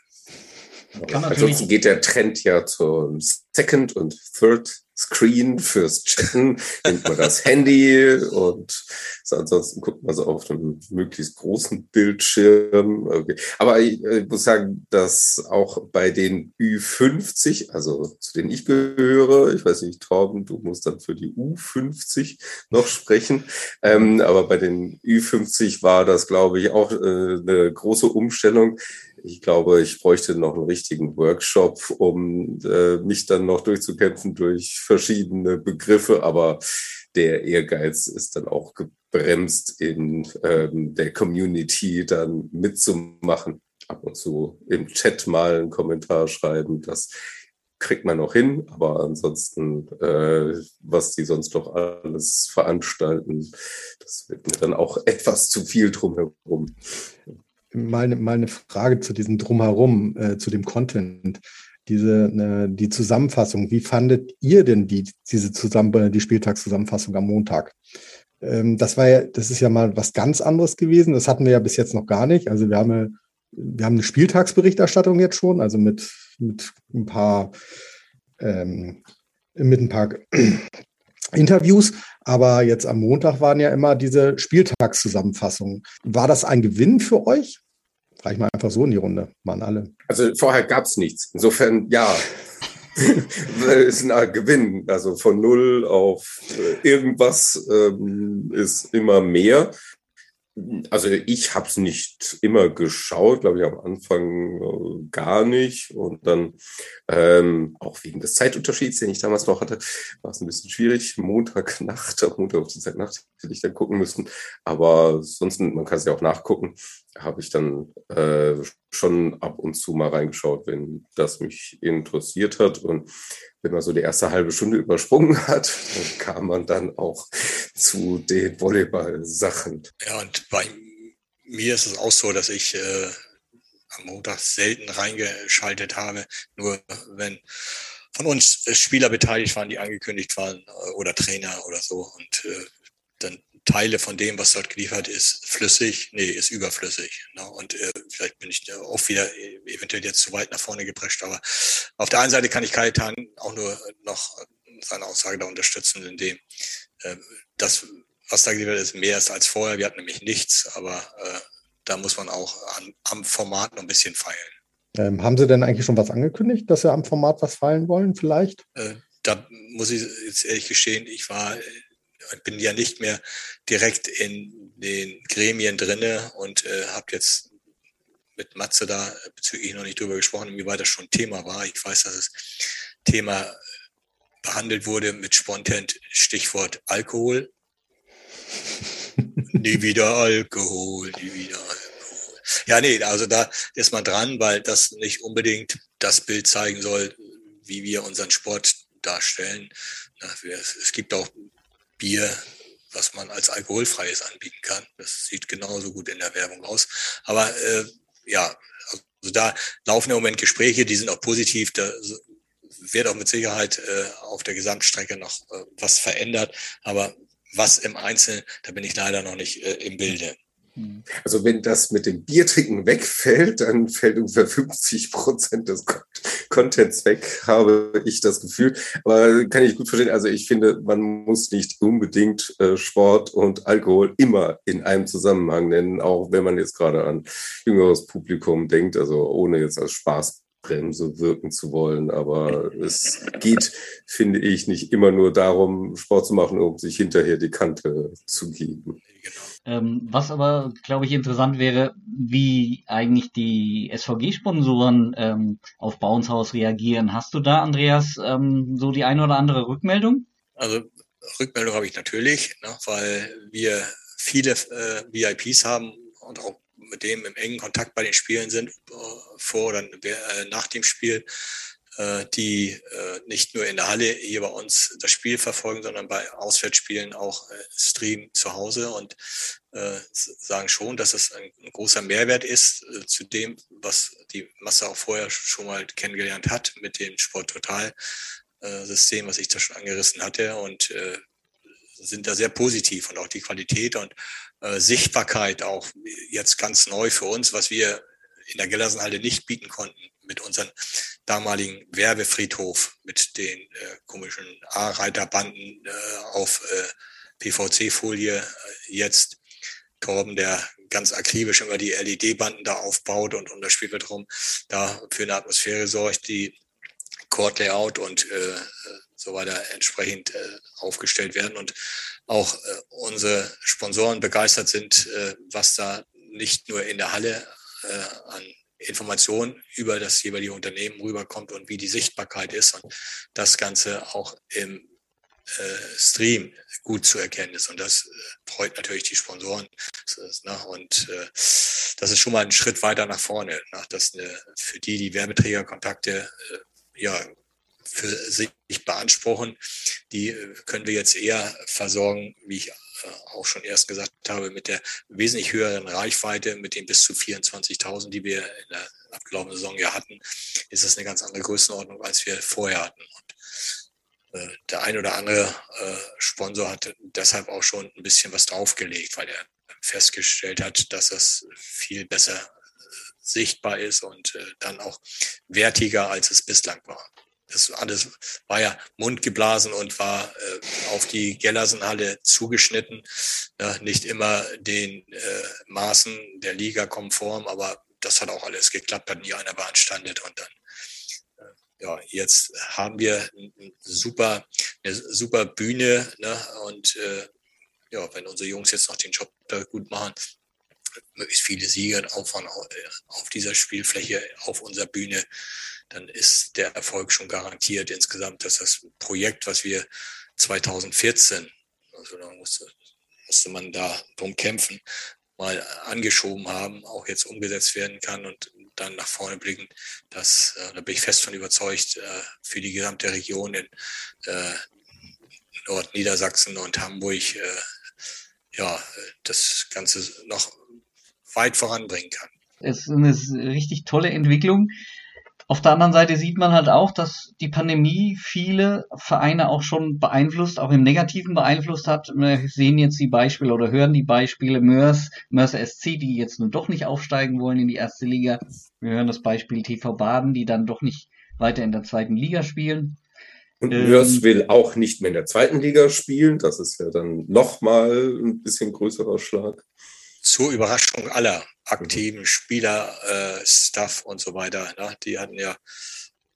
Ansonsten geht der Trend ja zum Second und Third Screen fürs Chatten, nimmt man das Handy und so ansonsten guckt man so auf einem möglichst großen Bildschirm. Okay. Aber ich, ich, muss sagen, dass auch bei den Ü50, also zu denen ich gehöre, ich weiß nicht, Torben, du musst dann für die U50 noch sprechen, ähm, aber bei den Ü50 war das, glaube ich, auch äh, eine große Umstellung ich glaube, ich bräuchte noch einen richtigen Workshop, um äh, mich dann noch durchzukämpfen durch verschiedene Begriffe. Aber der Ehrgeiz ist dann auch gebremst in ähm, der Community dann mitzumachen. Ab und zu im Chat mal einen Kommentar schreiben. Das kriegt man noch hin, aber ansonsten, äh, was die sonst noch alles veranstalten, das wird mir dann auch etwas zu viel drumherum mal, mal eine Frage zu diesem Drumherum, äh, zu dem Content. Diese, äh, die Zusammenfassung, wie fandet ihr denn die, diese Zusammen die Spieltagszusammenfassung am Montag? Ähm, das war ja, das ist ja mal was ganz anderes gewesen. Das hatten wir ja bis jetzt noch gar nicht. Also wir haben, wir haben eine Spieltagsberichterstattung jetzt schon, also mit, mit ein paar, ähm, mit ein paar Interviews, aber jetzt am Montag waren ja immer diese Spieltagszusammenfassungen. War das ein Gewinn für euch? Frage ich mal einfach so in die Runde. Waren alle. Also vorher gab es nichts. Insofern ja. ist ein Gewinn. Also von null auf äh, irgendwas ähm, ist immer mehr. Also ich habe es nicht immer geschaut, glaube ich, am Anfang äh, gar nicht. Und dann ähm, auch wegen des Zeitunterschieds, den ich damals noch hatte, war es ein bisschen schwierig. Montagnacht, Montag auf Dienstagnacht hätte ich dann gucken müssen. Aber sonst, man kann es ja auch nachgucken, habe ich dann äh, schon ab und zu mal reingeschaut, wenn das mich interessiert hat. Und wenn man so die erste halbe Stunde übersprungen hat, dann kam man dann auch zu den Volleyball-Sachen. Ja, und bei mir ist es auch so, dass ich äh, am Montag selten reingeschaltet habe, nur wenn von uns Spieler beteiligt waren, die angekündigt waren äh, oder Trainer oder so. Und äh, dann Teile von dem, was dort geliefert ist, flüssig, nee, ist überflüssig. Ne? Und äh, vielleicht bin ich da auch wieder eventuell jetzt zu weit nach vorne geprescht, aber auf der einen Seite kann ich Kajetan auch nur noch seine Aussage da unterstützen, indem äh, das, was da geliefert ist, mehr ist als vorher. Wir hatten nämlich nichts, aber äh, da muss man auch an, am Format noch ein bisschen feilen. Ähm, haben Sie denn eigentlich schon was angekündigt, dass Sie am Format was feilen wollen, vielleicht? Äh, da muss ich jetzt ehrlich gestehen, ich war bin ja nicht mehr direkt in den Gremien drinne und äh, habe jetzt mit Matze da bezüglich noch nicht drüber gesprochen, inwieweit das schon Thema war. Ich weiß, dass das Thema behandelt wurde mit Spontent Stichwort Alkohol. nie wieder Alkohol, nie wieder Alkohol. Ja, nee, also da ist man dran, weil das nicht unbedingt das Bild zeigen soll, wie wir unseren Sport darstellen. Es gibt auch Bier, was man als alkoholfreies anbieten kann. Das sieht genauso gut in der Werbung aus. Aber äh, ja, also da laufen im Moment Gespräche, die sind auch positiv. Da wird auch mit Sicherheit äh, auf der Gesamtstrecke noch äh, was verändert. Aber was im Einzelnen, da bin ich leider noch nicht äh, im Bilde. Mhm. Also wenn das mit dem Biertrinken wegfällt, dann fällt ungefähr 50 Prozent des Contents weg, habe ich das Gefühl. Aber kann ich gut verstehen. Also ich finde, man muss nicht unbedingt äh, Sport und Alkohol immer in einem Zusammenhang nennen, auch wenn man jetzt gerade an jüngeres Publikum denkt, also ohne jetzt als Spaßbremse wirken zu wollen. Aber es geht, finde ich, nicht immer nur darum, Sport zu machen, um sich hinterher die Kante zu geben. Genau. Ähm, was aber, glaube ich, interessant wäre, wie eigentlich die SVG-Sponsoren ähm, auf Bounce reagieren. Hast du da, Andreas, ähm, so die eine oder andere Rückmeldung? Also Rückmeldung habe ich natürlich, ne, weil wir viele äh, VIPs haben und auch mit dem im engen Kontakt bei den Spielen sind, äh, vor oder äh, nach dem Spiel. Äh, die nicht nur in der Halle hier bei uns das Spiel verfolgen, sondern bei Auswärtsspielen auch streamen zu Hause und sagen schon, dass es ein, großer Mehrwert ist zu dem, was die Masse auch vorher schon mal kennengelernt hat mit dem Sport Total System, was ich da schon angerissen hatte und sind da sehr positiv und auch die Qualität und Sichtbarkeit auch jetzt ganz neu für uns, was wir in der Gellersenhalle nicht bieten konnten mit unserem damaligen Werbefriedhof mit den äh, komischen A-Reiterbanden äh, auf äh, PVC-Folie äh, jetzt Torben, der ganz akribisch immer die LED-Banden da aufbaut und, und das Spiel wird rum, da für eine Atmosphäre sorgt, die Court-Layout und äh, so weiter entsprechend äh, aufgestellt werden. Und auch äh, unsere Sponsoren begeistert sind, äh, was da nicht nur in der Halle äh, an Information über das jeweilige Unternehmen rüberkommt und wie die Sichtbarkeit ist und das Ganze auch im Stream gut zu erkennen ist. Und das freut natürlich die Sponsoren. Ne? Und das ist schon mal ein Schritt weiter nach vorne. Ne? Dass für die, die Werbeträgerkontakte äh, ja, für sich beanspruchen, die äh, können wir jetzt eher versorgen, wie ich äh, auch schon erst gesagt habe, mit der wesentlich höheren Reichweite, mit den bis zu 24.000, die wir in der abgelaufenen Saison ja hatten, ist das eine ganz andere Größenordnung, als wir vorher hatten. Und äh, der ein oder andere Sponsor hat deshalb auch schon ein bisschen was draufgelegt, weil er festgestellt hat, dass das viel besser sichtbar ist und dann auch wertiger, als es bislang war. Das alles war ja mundgeblasen und war äh, auf die Gellersenhalle zugeschnitten. Ja, nicht immer den äh, Maßen der Liga konform, aber das hat auch alles geklappt, hat nie einer beanstandet und dann äh, ja, jetzt haben wir ein super, eine super Bühne ne? und äh, ja, wenn unsere Jungs jetzt noch den Job da gut machen, möglichst viele Sieger auf, auf dieser Spielfläche, auf unserer Bühne, dann ist der Erfolg schon garantiert insgesamt, dass das Projekt, was wir 2014, also da musste, musste man da drum kämpfen, mal angeschoben haben, auch jetzt umgesetzt werden kann und dann nach vorne blicken, das, äh, da bin ich fest von überzeugt, äh, für die gesamte Region in äh, Nordniedersachsen und Hamburg ja, das Ganze noch weit voranbringen kann. Es ist eine richtig tolle Entwicklung. Auf der anderen Seite sieht man halt auch, dass die Pandemie viele Vereine auch schon beeinflusst, auch im Negativen beeinflusst hat. Wir sehen jetzt die Beispiele oder hören die Beispiele Mörs, Mörs SC, die jetzt nun doch nicht aufsteigen wollen in die erste Liga. Wir hören das Beispiel TV Baden, die dann doch nicht weiter in der zweiten Liga spielen. Und ähm, Mörs will auch nicht mehr in der zweiten Liga spielen. Das ist ja dann nochmal ein bisschen größerer Schlag. Zur Überraschung aller aktiven Spieler, äh, Staff und so weiter. Ne? Die hatten ja,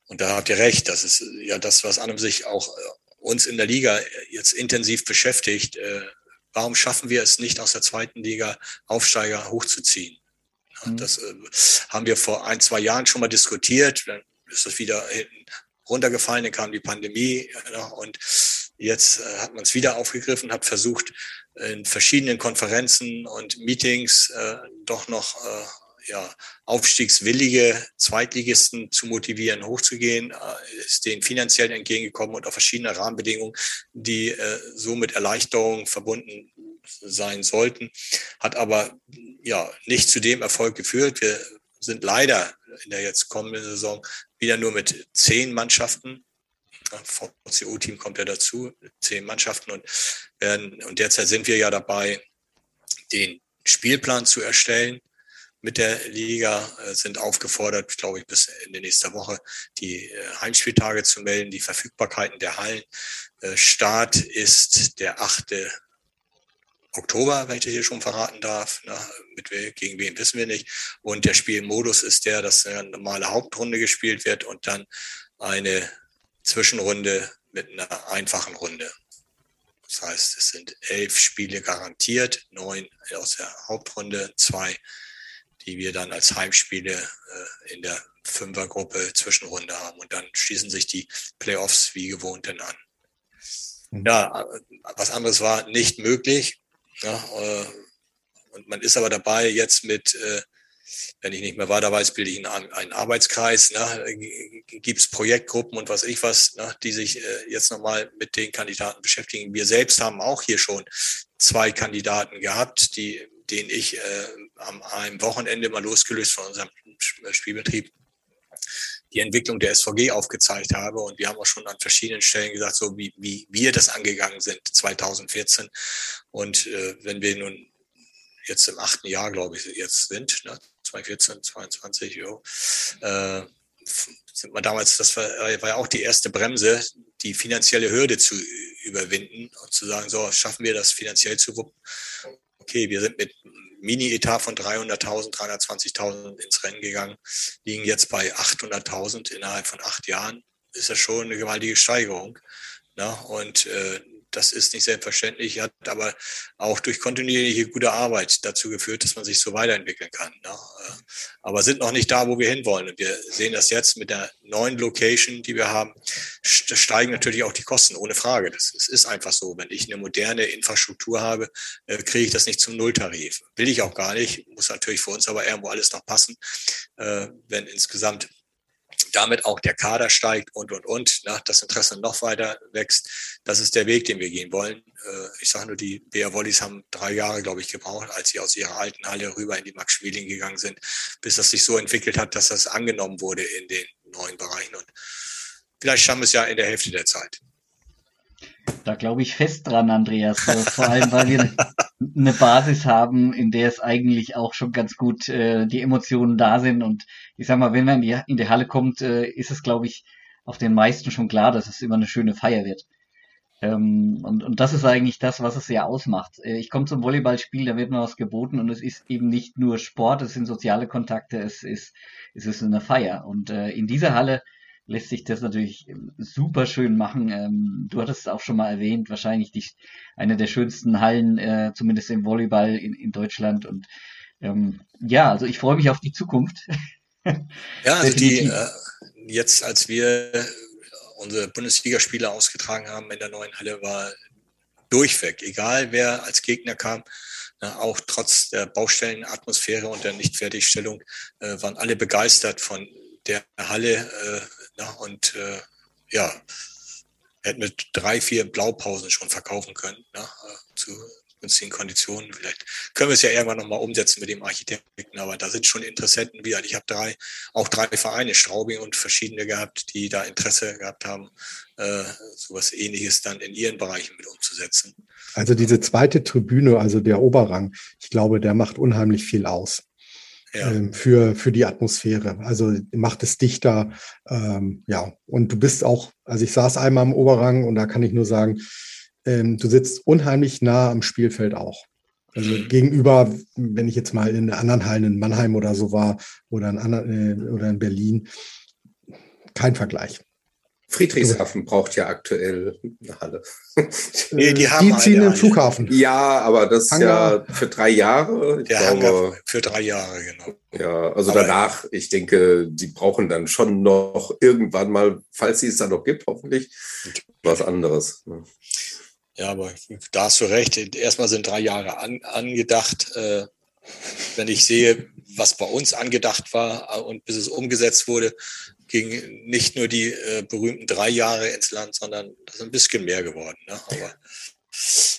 und da habt ihr recht, das ist ja das, was an und sich auch äh, uns in der Liga jetzt intensiv beschäftigt. Äh, warum schaffen wir es nicht aus der zweiten Liga Aufsteiger hochzuziehen? Mhm. Das äh, haben wir vor ein, zwei Jahren schon mal diskutiert. Dann ist das wieder hinten runtergefallen, dann kam die Pandemie ja, und jetzt äh, hat man es wieder aufgegriffen, hat versucht, in verschiedenen Konferenzen und Meetings äh, doch noch äh, ja, aufstiegswillige Zweitligisten zu motivieren, hochzugehen, äh, ist denen finanziell entgegengekommen und auch verschiedene Rahmenbedingungen, die äh, so mit Erleichterung verbunden sein sollten, hat aber ja nicht zu dem Erfolg geführt. Wir sind leider in der jetzt kommenden Saison wieder nur mit zehn Mannschaften VCO-Team kommt ja dazu, zehn Mannschaften und werden, und derzeit sind wir ja dabei, den Spielplan zu erstellen mit der Liga, äh, sind aufgefordert, glaube ich, bis Ende nächster Woche die äh, Heimspieltage zu melden, die Verfügbarkeiten der Hallen. Äh, Start ist der 8. Oktober, wenn ich das hier schon verraten darf. Na, mit gegen wen wissen wir nicht. Und der Spielmodus ist der, dass eine normale Hauptrunde gespielt wird und dann eine Zwischenrunde mit einer einfachen Runde. Das heißt, es sind elf Spiele garantiert, neun aus der Hauptrunde, zwei, die wir dann als Heimspiele äh, in der Fünfergruppe Zwischenrunde haben. Und dann schließen sich die Playoffs wie gewohnt dann an. Mhm. Ja, was anderes war nicht möglich. Ja, äh, und man ist aber dabei, jetzt mit äh, wenn ich nicht mehr weiter weiß, bilde ich einen, einen Arbeitskreis, ne, gibt es Projektgruppen und was ich was, ne, die sich äh, jetzt nochmal mit den Kandidaten beschäftigen. Wir selbst haben auch hier schon zwei Kandidaten gehabt, die, denen ich äh, am einem Wochenende mal losgelöst von unserem Spielbetrieb die Entwicklung der SVG aufgezeigt habe. Und wir haben auch schon an verschiedenen Stellen gesagt, so wie, wie wir das angegangen sind 2014. Und äh, wenn wir nun jetzt im achten Jahr, glaube ich, jetzt sind, ne, 2014, 22, jo. Äh, sind wir damals, das war, war ja auch die erste Bremse, die finanzielle Hürde zu überwinden und zu sagen, so, schaffen wir das finanziell zu wuppen. Okay, wir sind mit Mini-Etat von 300.000, 320.000 ins Rennen gegangen, liegen jetzt bei 800.000 innerhalb von acht Jahren. Ist das schon eine gewaltige Steigerung. Ne? Und äh, das ist nicht selbstverständlich, hat aber auch durch kontinuierliche gute Arbeit dazu geführt, dass man sich so weiterentwickeln kann. Ne? Aber sind noch nicht da, wo wir hinwollen. Und wir sehen das jetzt mit der neuen Location, die wir haben, steigen natürlich auch die Kosten, ohne Frage. Das ist einfach so. Wenn ich eine moderne Infrastruktur habe, äh, kriege ich das nicht zum Nulltarif. Will ich auch gar nicht, muss natürlich für uns aber irgendwo alles noch passen. Äh, wenn insgesamt damit auch der Kader steigt und, und, und, na, das Interesse noch weiter wächst. Das ist der Weg, den wir gehen wollen. Äh, ich sage nur, die BR Wollies haben drei Jahre, glaube ich, gebraucht, als sie aus ihrer alten Halle rüber in die Max Schmeling gegangen sind, bis das sich so entwickelt hat, dass das angenommen wurde in den neuen Bereichen. Und vielleicht schaffen wir es ja in der Hälfte der Zeit. Da glaube ich fest dran, Andreas. Vor allem, weil wir eine Basis haben, in der es eigentlich auch schon ganz gut äh, die Emotionen da sind. Und ich sag mal, wenn man in die, in die Halle kommt, äh, ist es, glaube ich, auf den meisten schon klar, dass es immer eine schöne Feier wird. Ähm, und, und das ist eigentlich das, was es ja ausmacht. Äh, ich komme zum Volleyballspiel, da wird mir was geboten und es ist eben nicht nur Sport, es sind soziale Kontakte, es ist, es ist eine Feier. Und äh, in dieser Halle lässt sich das natürlich super schön machen. Ähm, du hattest es auch schon mal erwähnt, wahrscheinlich die, eine der schönsten Hallen, äh, zumindest im Volleyball in, in Deutschland. Und ähm, ja, also ich freue mich auf die Zukunft. ja, also die, äh, jetzt als wir unsere Bundesligaspiele ausgetragen haben in der neuen Halle, war durchweg, egal wer als Gegner kam, na, auch trotz der Baustellenatmosphäre und der Nichtfertigstellung, äh, waren alle begeistert von der Halle na, und äh, ja, hätten mit drei, vier Blaupausen schon verkaufen können na, äh, zu günstigen Konditionen. Vielleicht können wir es ja irgendwann nochmal umsetzen mit dem Architekten, aber da sind schon Interessenten wie Ich habe drei, auch drei Vereine, Straubing und verschiedene gehabt, die da Interesse gehabt haben, äh, sowas ähnliches dann in ihren Bereichen mit umzusetzen. Also diese zweite Tribüne, also der Oberrang, ich glaube, der macht unheimlich viel aus. Ähm, für, für die Atmosphäre. Also macht es dichter. Ähm, ja, und du bist auch, also ich saß einmal im Oberrang und da kann ich nur sagen, ähm, du sitzt unheimlich nah am Spielfeld auch. Also gegenüber, wenn ich jetzt mal in anderen Hallen in Mannheim oder so war oder in, anderen, äh, oder in Berlin, kein Vergleich. Friedrichshafen braucht ja aktuell eine Halle. Nee, die, haben die ziehen den Flughafen. Ja, aber das ist ja für drei Jahre. Der Hangar für drei Jahre, genau. Ja, also aber danach, ich denke, die brauchen dann schon noch irgendwann mal, falls sie es dann noch gibt, hoffentlich, was anderes. Ja, aber da hast du recht. Erstmal sind drei Jahre an, angedacht. Äh, wenn ich sehe, was bei uns angedacht war und bis es umgesetzt wurde, ging nicht nur die äh, berühmten drei Jahre ins Land, sondern das ist ein bisschen mehr geworden. Ne? Aber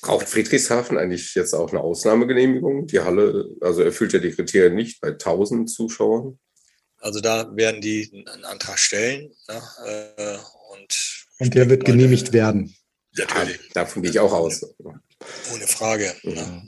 Braucht Friedrichshafen eigentlich jetzt auch eine Ausnahmegenehmigung? Die Halle, also erfüllt ja die Kriterien nicht bei 1000 Zuschauern. Also da werden die einen Antrag stellen. Ne? Äh, und, und der wird genehmigt werden. Natürlich. Ja, davon gehe ich auch aus. Ohne Frage. Ne? Ja.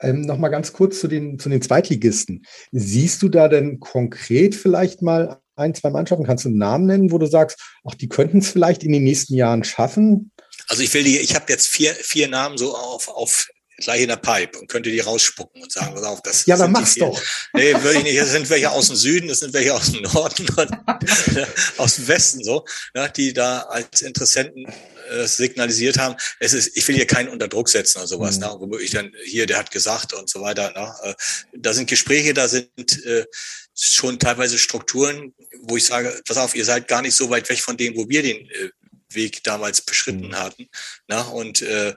Ähm, Nochmal ganz kurz zu den, zu den Zweitligisten. Siehst du da denn konkret vielleicht mal ein, zwei Mannschaften, kannst du einen Namen nennen, wo du sagst, ach, die könnten es vielleicht in den nächsten Jahren schaffen? Also ich will die, ich habe jetzt vier, viir Namen so auf, auf gleich in der Pipe und könnte die rausspucken und sagen, pass auf, das Ja, dann mach's doch. Nee, würde ich nicht. Das sind welche aus dem Süden, das sind welche aus dem Norden und aus dem Westen so, ja, die da als Interessenten äh, signalisiert haben. Es ist, ich will hier keinen unter Druck setzen oder sowas, mhm. ne, wo ich dann hier, der hat gesagt und so weiter. Ne, äh, da sind Gespräche, da sind äh, schon teilweise Strukturen, wo ich sage, pass auf, ihr seid gar nicht so weit weg von dem, wo wir den äh, Weg damals beschritten mhm. hatten. Na, und äh,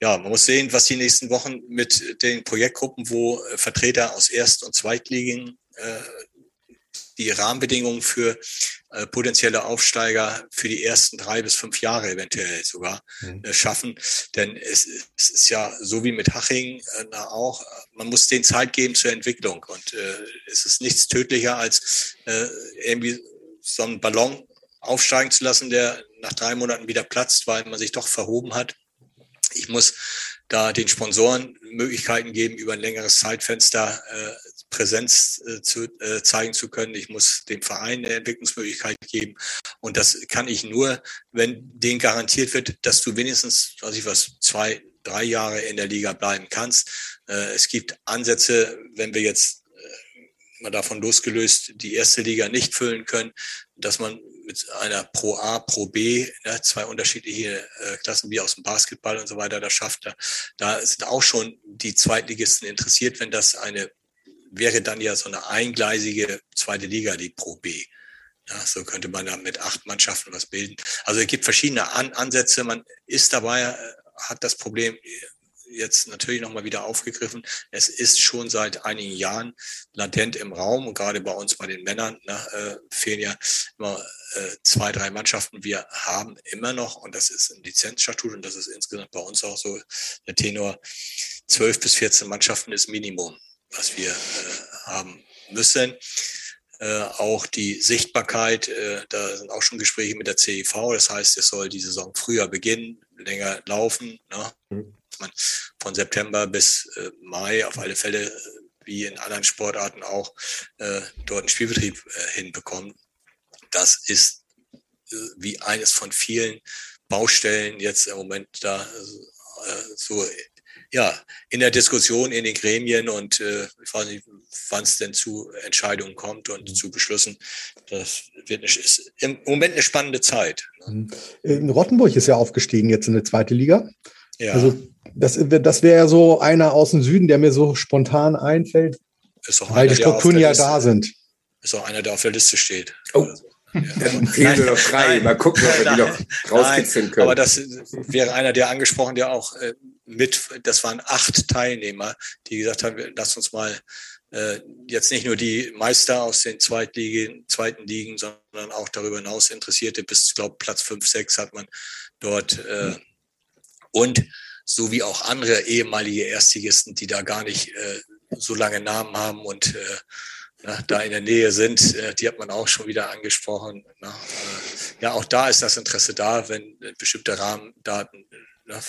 ja, man muss sehen, was die nächsten Wochen mit den Projektgruppen, wo äh, Vertreter aus Erst- und Zweitligen äh, die Rahmenbedingungen für äh, potenzielle Aufsteiger für die ersten drei bis fünf Jahre eventuell sogar mhm. äh, schaffen. Denn es, es, ist ja so wie mit Haching äh, auch, man muss den Zeit geben zur Entwicklung. Und äh, es ist nichts tödlicher, als irgendwie so einen Ballon aufsteigen zu lassen, der nach drei Monaten wieder platzt, weil man sich doch verhoben hat. Ich muss da den Sponsoren Möglichkeiten geben, über ein längeres Zeitfenster äh, Präsenz äh, zu, äh, zeigen zu können. Ich muss dem Verein eine Entwicklungsmöglichkeit geben. Und das kann ich nur, wenn denen garantiert wird, dass du wenigstens, weiß ich was, zwei, drei Jahre in der Liga bleiben kannst. Äh, es gibt Ansätze, wenn wir jetzt äh, mal davon losgelöst die erste Liga nicht füllen können, dass man mit einer Pro A, Pro B, ne, zwei unterschiedliche äh, Klassen wie aus dem Basketball und so weiter, das schafft er. Da sind auch schon die Zweitligisten interessiert, wenn das eine wäre dann ja so eine eingleisige zweite Liga, die Pro B. Ja, so könnte man da mit acht Mannschaften was bilden. Also es gibt verschiedene An Ansätze. Man ist dabei, äh, hat das Problem jetzt natürlich nochmal wieder aufgegriffen. Es ist schon seit einigen Jahren latent im Raum und gerade bei uns, bei den Männern, ne, äh, fehlen ja immer äh, zwei, drei Mannschaften. Wir haben immer noch, und das ist ein Lizenzstatut und das ist insgesamt bei uns auch so, der Tenor, zwölf bis 14 Mannschaften ist Minimum was wir äh, haben müssen. Äh, auch die Sichtbarkeit, äh, da sind auch schon Gespräche mit der CIV, das heißt, es soll die Saison früher beginnen, länger laufen. Ne? Mhm. Man von September bis äh, Mai auf alle Fälle, äh, wie in anderen Sportarten auch, äh, dort einen Spielbetrieb äh, hinbekommen. Das ist wie eines von vielen Baustellen jetzt im Moment da so ja, in der Diskussion in den Gremien und äh, ich weiß nicht, wann es denn zu Entscheidungen kommt und mhm. zu Beschlüssen. Das wird eine, ist im Moment eine spannende Zeit. Ne? Mhm. In Rottenburg ist ja aufgestiegen jetzt in eine zweite Liga. Ja. Also das, das wäre ja so einer aus dem Süden, der mir so spontan einfällt. Weil einer, die Strukturen ja Liste, da sind. Ist auch einer, der auf der Liste steht. Oh. Also, Dann nur noch drei. Mal gucken, ob wir die noch rauskitzeln können. Aber das wäre einer, der angesprochen, der auch äh, mit, das waren acht Teilnehmer, die gesagt haben, lass uns mal äh, jetzt nicht nur die Meister aus den Zweitligen, zweiten Ligen, sondern auch darüber hinaus Interessierte. Bis, glaube Platz fünf, sechs hat man dort äh, und so wie auch andere ehemalige Erstligisten, die da gar nicht äh, so lange Namen haben und äh, na, da in der Nähe sind, äh, die hat man auch schon wieder angesprochen. Na, äh, ja, auch da ist das Interesse da, wenn bestimmte Rahmendaten äh, na,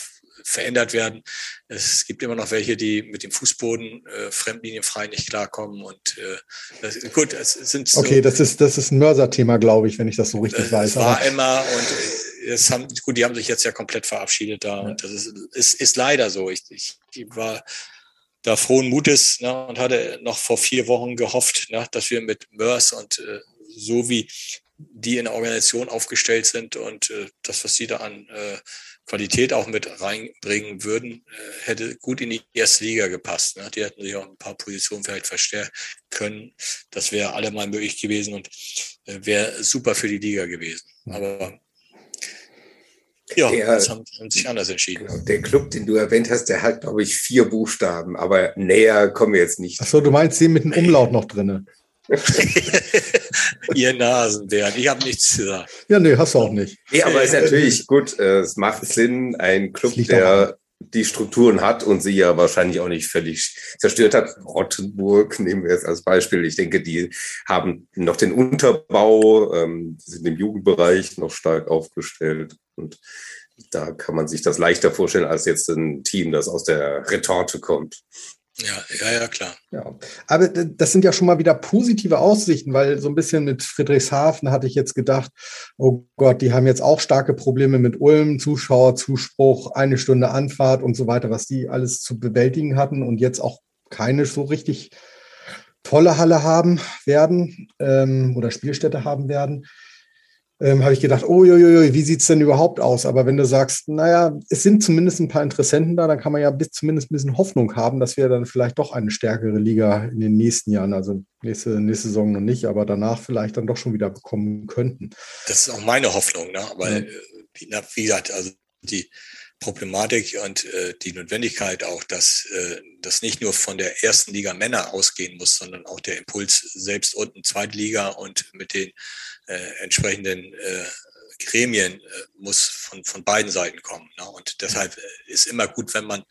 verändert werden. Es gibt immer noch welche, die mit dem Fußboden äh, fremdlinienfrei nicht klarkommen. Und äh, das, gut, es sind so, Okay, das ist, das ist ein Mörser-Thema, glaube ich, wenn ich das so richtig äh, weiß. war Aber immer und äh, es haben, gut, die haben sich jetzt ja komplett verabschiedet da. Und das ist, ist, ist leider so. Ich, ich war da frohen Mutes ne, und hatte noch vor vier Wochen gehofft, ne, dass wir mit Mörs und äh, so wie die in der Organisation aufgestellt sind und äh, das, was sie da an äh, Qualität auch mit reinbringen würden, äh, hätte gut in die erste Liga gepasst. Ne? Die hätten sich auch ein paar Positionen vielleicht verstärken können. Das wäre allemal möglich gewesen und äh, wäre super für die Liga gewesen. Aber ja, Der- das haben, haben sich anders entschieden. Genau, der Club, den du erwähnt hast, der hat, glaube ich, vier Buchstaben, aber näher kommen wir jetzt nicht. Achso, du meinst den mit dem Umlaut noch drinne? Ihr Nasenbären, ich habe nichts gesagt. Ja, nee, hast du auch nicht. Nee, aber ist natürlich gut, äh, es macht Sinn, ein Club, der die Strukturen hat und sie ja wahrscheinlich auch nicht völlig zerstört hat. Rottenburg nehmen wir jetzt als Beispiel. Ich denke, die haben noch den Unterbau, ähm, sind im Jugendbereich noch stark aufgestellt und da kann man sich das leichter vorstellen als jetzt ein Team, das aus der Retorte kommt. Ja, ja, ja, klar. Ja, aber das sind ja schon mal wieder positive Aussichten, weil so ein bisschen mit Friedrichshafen hatte ich jetzt gedacht, oh Gott, die haben jetzt auch starke Probleme mit Ulm, Zuschauerzuspruch, eine Stunde Anfahrt und so weiter, was die alles zu bewältigen hatten und jetzt auch keine so richtig tolle Halle haben werden ähm, oder Spielstätte haben werden. Ähm, habe ich gedacht, oh, jo, jo, jo, wie sieht's denn überhaupt aus? Aber wenn du sagst, naja, es sind zumindest ein paar Interessenten da, dann kann man ja bis zumindest ein bisschen Hoffnung haben, dass wir dann vielleicht doch eine stärkere Liga in den nächsten Jahren, also nächste, nächste Saison noch nicht, aber danach vielleicht dann doch schon wieder bekommen könnten. Das ist auch meine Hoffnung, ne? weil, Ja. äh, wie, gesagt, also die Problematik und äh, die Notwendigkeit auch, dass äh, das nicht nur von der ersten Liga Männer ausgehen muss, sondern auch der Impuls selbst unten Zweitliga und mit den äh, entsprechenden äh, Gremien äh, muss von, von beiden Seiten kommen. Ne? Und deshalb äh, ist immer gut, wenn man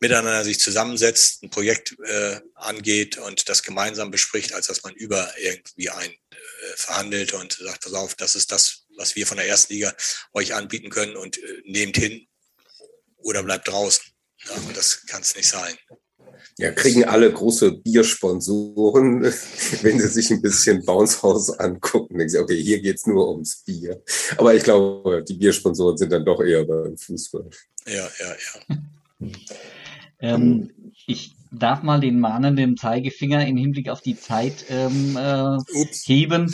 miteinander sich zusammensetzt, ein Projekt äh, angeht und das gemeinsam bespricht, als dass man über irgendwie ein äh, verhandelt und sagt, pass auf, das ist das, was wir von der ersten Liga euch anbieten können und äh, nehmt hin oder bleibt draußen. Ja, das kann es nicht sein. Ja, kriegen alle große Biersponsoren, wenn sie sich ein bisschen Bounce House angucken, denken sie, okay, hier geht's nur ums Bier. Aber ich glaube, die Biersponsoren sind dann doch eher beim Fußball. Ja, ja, ja. Ähm, ich darf mal den mahnenden Zeigefinger im Hinblick auf die Zeit ähm, äh, Ups. heben.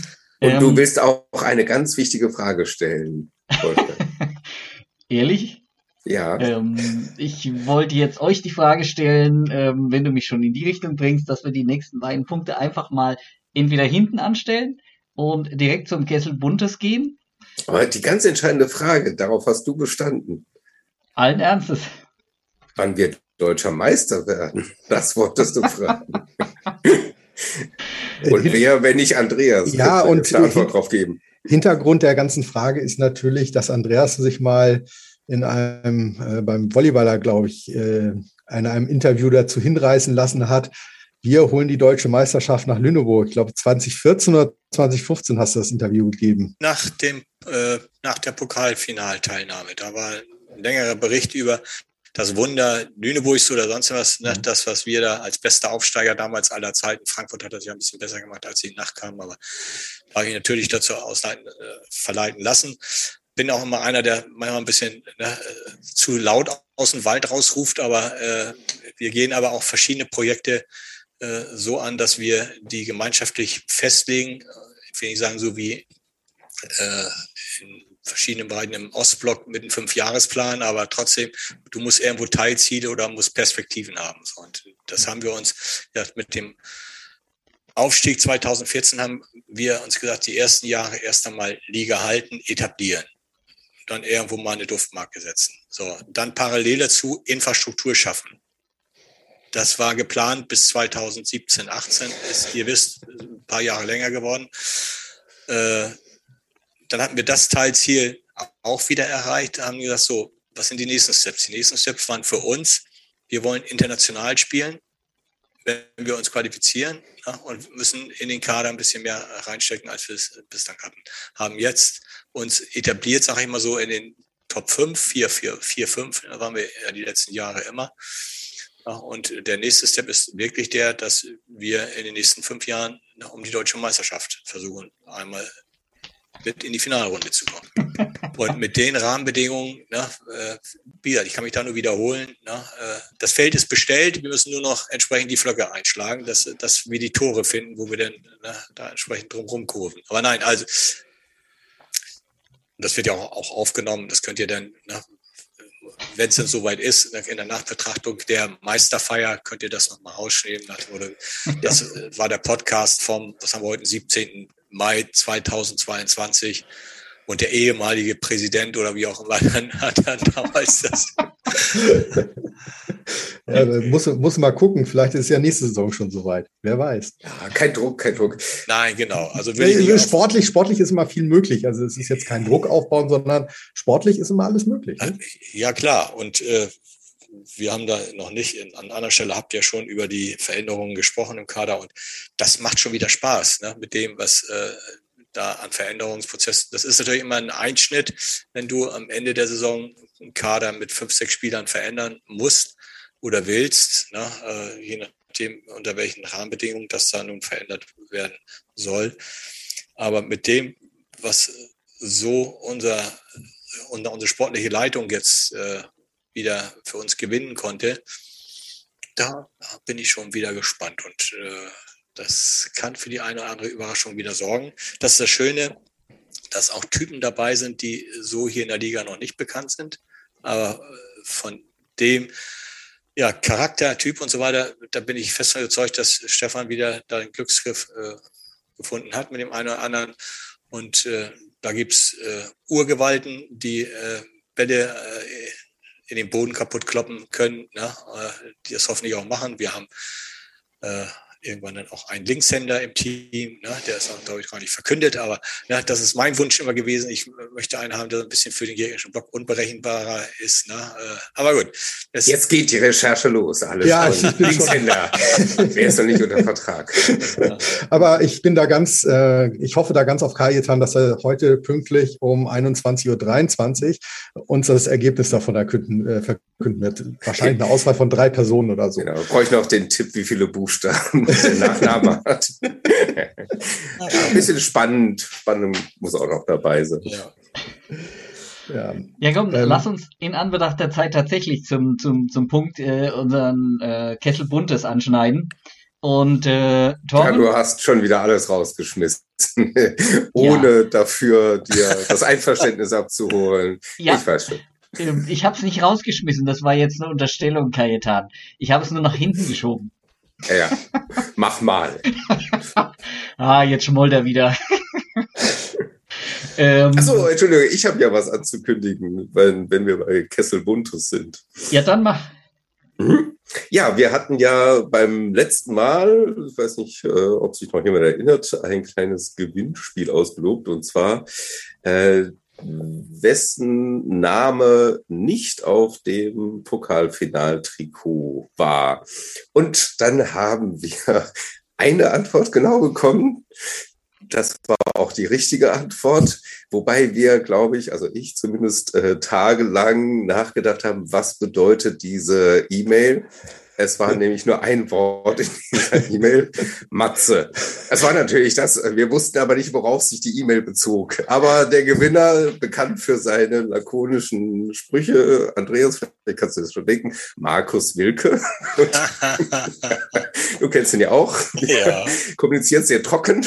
Und Ähm, du willst auch eine ganz wichtige Frage stellen. Wolfgang. Ehrlich? Ja, Ähm, ich wollte jetzt euch die Frage stellen, ähm, wenn du mich schon in die Richtung bringst, dass wir die nächsten beiden Punkte einfach mal entweder hinten anstellen und direkt zum Kessel Buntes gehen. aber die ganz entscheidende Frage, darauf hast du bestanden. Allen Ernstes. Wann wir deutscher Meister werden? Das wolltest du fragen. Und wer, wenn nicht Andreas, Ja, wird und- eine Antwort drauf geben. Hintergrund der ganzen Frage ist natürlich, dass Andreas sich mal in einem, äh, beim Volleyballer, glaube ich, äh, in einem Interview dazu hinreißen lassen hat, wir holen die deutsche Meisterschaft nach Lüneburg. Ich glaube, 2014 oder 2015 hast du das Interview gegeben. Nach, dem, äh, nach der Pokalfinalteilnahme, da war ein längerer Bericht über das Wunder Lüneburgs oder sonst was, ne? das, was wir da als bester Aufsteiger damals aller Zeiten, Frankfurt hat das ja ein bisschen besser gemacht, als sie nachkamen, aber da habe ich natürlich dazu ausleiten, äh, verleiten lassen. Bin auch immer einer, der manchmal ein bisschen ne, zu laut aus dem Wald rausruft, aber äh, wir gehen aber auch verschiedene Projekte äh, so an, dass wir die gemeinschaftlich festlegen. Ich will nicht sagen, so wie äh, in verschiedenen Bereichen im Ostblock mit einem Fünfjahresplan, aber trotzdem, du musst irgendwo Teilziele oder musst Perspektiven haben. So, und das haben wir uns ja, mit dem Aufstieg 2014 haben wir uns gesagt, die ersten Jahre erst einmal Liga halten, etablieren. Dann irgendwo mal eine Duftmarke setzen. So, dann parallel dazu Infrastruktur schaffen. Das war geplant bis 2017, 18, ist, ihr wisst, ein paar Jahre länger geworden. Äh, dann hatten wir das Teilziel auch wieder erreicht, haben gesagt, so, was sind die nächsten Steps? Die nächsten Steps waren für uns, wir wollen international spielen, wenn wir uns qualifizieren ja, und müssen in den Kader ein bisschen mehr reinstecken, als wir es bislang hatten. Haben jetzt uns etabliert, sage ich mal so, in den Top 5, 4, 4, 4, 5, da waren wir die letzten Jahre immer. Ja, und der nächste Step ist wirklich der, dass wir in den nächsten fünf Jahren um die deutsche Meisterschaft versuchen, einmal mit in die Finalrunde zu kommen. Und mit den Rahmenbedingungen, ne, äh, wieder, ich kann mich da nur wiederholen, ne, äh, das Feld ist bestellt, wir müssen nur noch entsprechend die Flöcke einschlagen, dass, dass wir die Tore finden, wo wir dann ne, da entsprechend drumherum kurven. Aber nein, also das wird ja auch, auch aufgenommen, das könnt ihr dann, ne, wenn es denn soweit ist, in der Nachbetrachtung der Meisterfeier, könnt ihr das nochmal ausschreiben. Das war der Podcast vom, was haben wir heute, 17. Mai 2022 und der ehemalige Präsident oder wie auch immer dann, hat dann damals das. ja, muss, muss mal gucken, vielleicht ist ja nächste Saison schon soweit. Wer weiß. Ja, kein Druck, kein Druck. Nein, genau. Also ja, sportlich, sportlich ist immer viel möglich. Also es ist jetzt kein Druck aufbauen, sondern sportlich ist immer alles möglich. Ne? Ja, klar. Und äh, wir haben da noch nicht, in, an anderer Stelle habt ihr schon über die Veränderungen gesprochen im Kader und das macht schon wieder Spaß, ne, mit dem, was äh, da an Veränderungsprozessen. Das ist natürlich immer ein Einschnitt, wenn du am Ende der Saison einen Kader mit fünf, sechs Spielern verändern musst oder willst, ne, äh, je nachdem, unter welchen Rahmenbedingungen das da nun verändert werden soll. Aber mit dem, was so unser, unser unsere sportliche Leitung jetzt äh, wieder für uns gewinnen konnte, da bin ich schon wieder gespannt. Und äh, das kann für die eine oder andere Überraschung wieder sorgen. Das ist das Schöne, dass auch Typen dabei sind, die so hier in der Liga noch nicht bekannt sind. Aber äh, von dem ja, Charakter, Typ und so weiter, da bin ich fest überzeugt, dass Stefan wieder da den Glücksgriff äh, gefunden hat mit dem einen oder anderen. Und äh, da gibt's äh, Urgewalten, die äh, Bälle äh, in den Boden kaputt kloppen können, ne? Äh, die das hoffentlich auch machen. Wir haben äh, irgendwann dann auch einen Linkshänder im Team, ne? der ist auch, glaube ich, gar nicht verkündet, aber ne, das ist mein Wunsch immer gewesen. Ich möchte einen haben, der ein bisschen für den gegnerischen Block unberechenbarer ist. Ne? Äh, aber gut. Jetzt geht die Recherche los, alles. Ja, Linkshänder. Wer ist noch nicht unter Vertrag? aber ich bin da ganz, äh, ich hoffe da ganz auf Kajetan, dass er heute pünktlich um 21.23 Uhr uns das Ergebnis davon erkünden, äh, verkünden wird. Wahrscheinlich eine Auswahl von drei Personen oder so. Genau. Brauche ich noch den Tipp, wie viele Buchstaben der Nachname hat. ein bisschen spannend. Spannend muss auch noch dabei sein. Ja. Ja, ja komm, ähm, lass uns in Anbetracht der Zeit tatsächlich zum, zum, zum Punkt äh, unseren äh, Kessel Buntes anschneiden. Und äh, Torben, ja, du hast schon wieder alles rausgeschmissen, ohne ja. dafür dir das Einverständnis abzuholen. Ja. Ich weiß schon. Ähm, ich habe es nicht rausgeschmissen, das war jetzt eine Unterstellung, Kajetan. Ich habe es nur nach hinten geschoben. Ja, mach mal. ah, jetzt schmollt er wieder. ähm, Achso, Entschuldigung, ich habe ja was anzukündigen, wenn, wenn wir bei Kessel Buntus sind. Ja, dann mach. Mhm. Ja, wir hatten ja beim letzten Mal, ich weiß nicht, äh, ob sich noch jemand erinnert, ein kleines Gewinnspiel ausgelobt. Und zwar äh, wessen Name nicht auf dem Pokalfinaltrikot war. Und dann haben wir eine Antwort genau bekommen. Das war auch die richtige Antwort, wobei wir, glaube ich, also ich zumindest äh, tagelang nachgedacht haben, was bedeutet diese E-Mail? Es war nämlich nur ein Wort in dieser E-Mail, Matze. Es war natürlich das, wir wussten aber nicht, worauf sich die E-Mail bezog. Aber der Gewinner, bekannt für seine lakonischen Sprüche, Andreas, vielleicht kannst du das schon denken, Markus Wilke. du kennst ihn ja auch. Ja. Kommuniziert sehr trocken.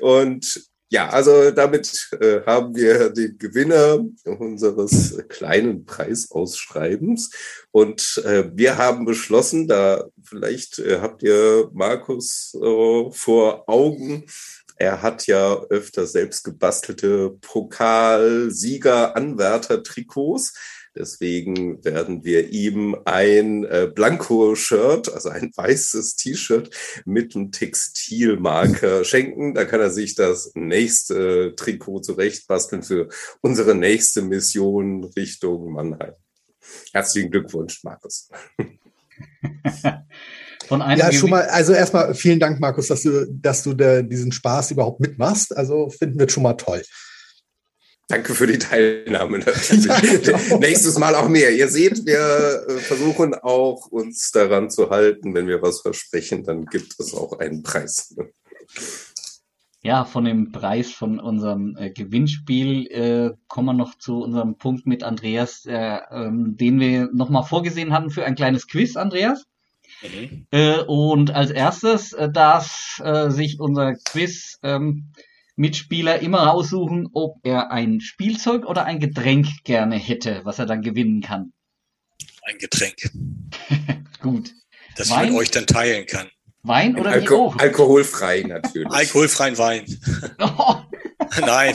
Und Ja, also damit äh, haben wir den Gewinner unseres kleinen Preisausschreibens. Und äh, wir haben beschlossen, da vielleicht äh, habt ihr Markus äh, vor Augen, er hat ja öfter selbst gebastelte Pokal-Sieger-Anwärter-Trikots. Deswegen werden wir ihm ein äh, Blanko-Shirt, also ein weißes T-Shirt mit einem Textilmarker schenken. Da kann er sich das nächste Trikot zurechtbasteln für unsere nächste Mission Richtung Mannheim. Herzlichen Glückwunsch, Markus. Von einem ja, schon mal, also erstmal vielen Dank, Markus, dass du, dass du da diesen Spaß überhaupt mitmachst. Also finden wir schon mal toll. Danke für die Teilnahme. Ja, genau. Nächstes Mal auch mehr. Ihr seht, wir äh, versuchen auch uns daran zu halten. Wenn wir was versprechen, dann gibt es auch einen Preis. Ja, von dem Preis von unserem äh, Gewinnspiel äh, kommen wir noch zu unserem Punkt mit Andreas, äh, ähm, den wir nochmal vorgesehen hatten für ein kleines Quiz, Andreas. Mhm. Äh, und als erstes äh, darf äh, sich unser Quiz ähm, Mitspieler immer raussuchen, ob er ein Spielzeug oder ein Getränk gerne hätte, was er dann gewinnen kann. Ein Getränk. Gut. Das Wein, mit euch dann teilen kann. Wein oder Alko Alkoholfrei natürlich. Alkoholfreien Wein. Oh. Nein.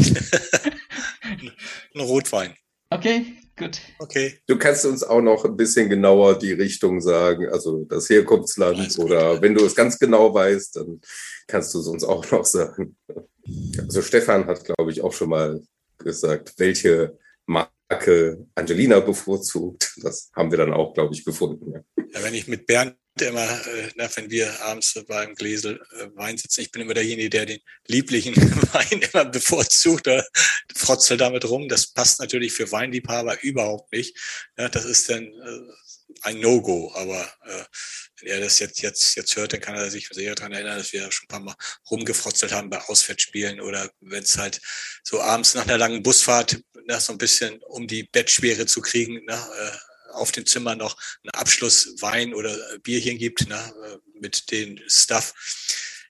Ein Rotwein. Okay, gut. Okay. Du kannst uns auch noch ein bisschen genauer die Richtung sagen, also das Herkunftsland oder wenn du es ganz genau weißt, dann kannst du es uns auch noch sagen. Also Stefan hat, glaube ich, auch schon mal gesagt, welche Marke Angelina bevorzugt. Das haben wir dann auch, glaube ich, gefunden. Ja. wenn ich mit Bernd immer, äh, wenn wir abends beim Gläsel äh, Wein sitzen, ich bin immer derjenige, der den lieblichen Wein immer bevorzugt oder frotzelt damit rum. Das passt natürlich für Weinliebhaber überhaupt nicht. Ja, das ist dann äh, ein No-Go, aber äh, wenn er das jetzt, jetzt, jetzt hört, dann kann er sich sehr daran erinnern, dass wir schon ein paar Mal rumgefrotzelt haben bei Auswärtsspielen oder wenn es halt so abends nach einer langen Busfahrt na, so ein bisschen, um die Bettschwere zu kriegen, na, äh, auf dem Zimmer noch einen Abschluss Wein oder Bierchen gibt, na, äh, mit den Stuff,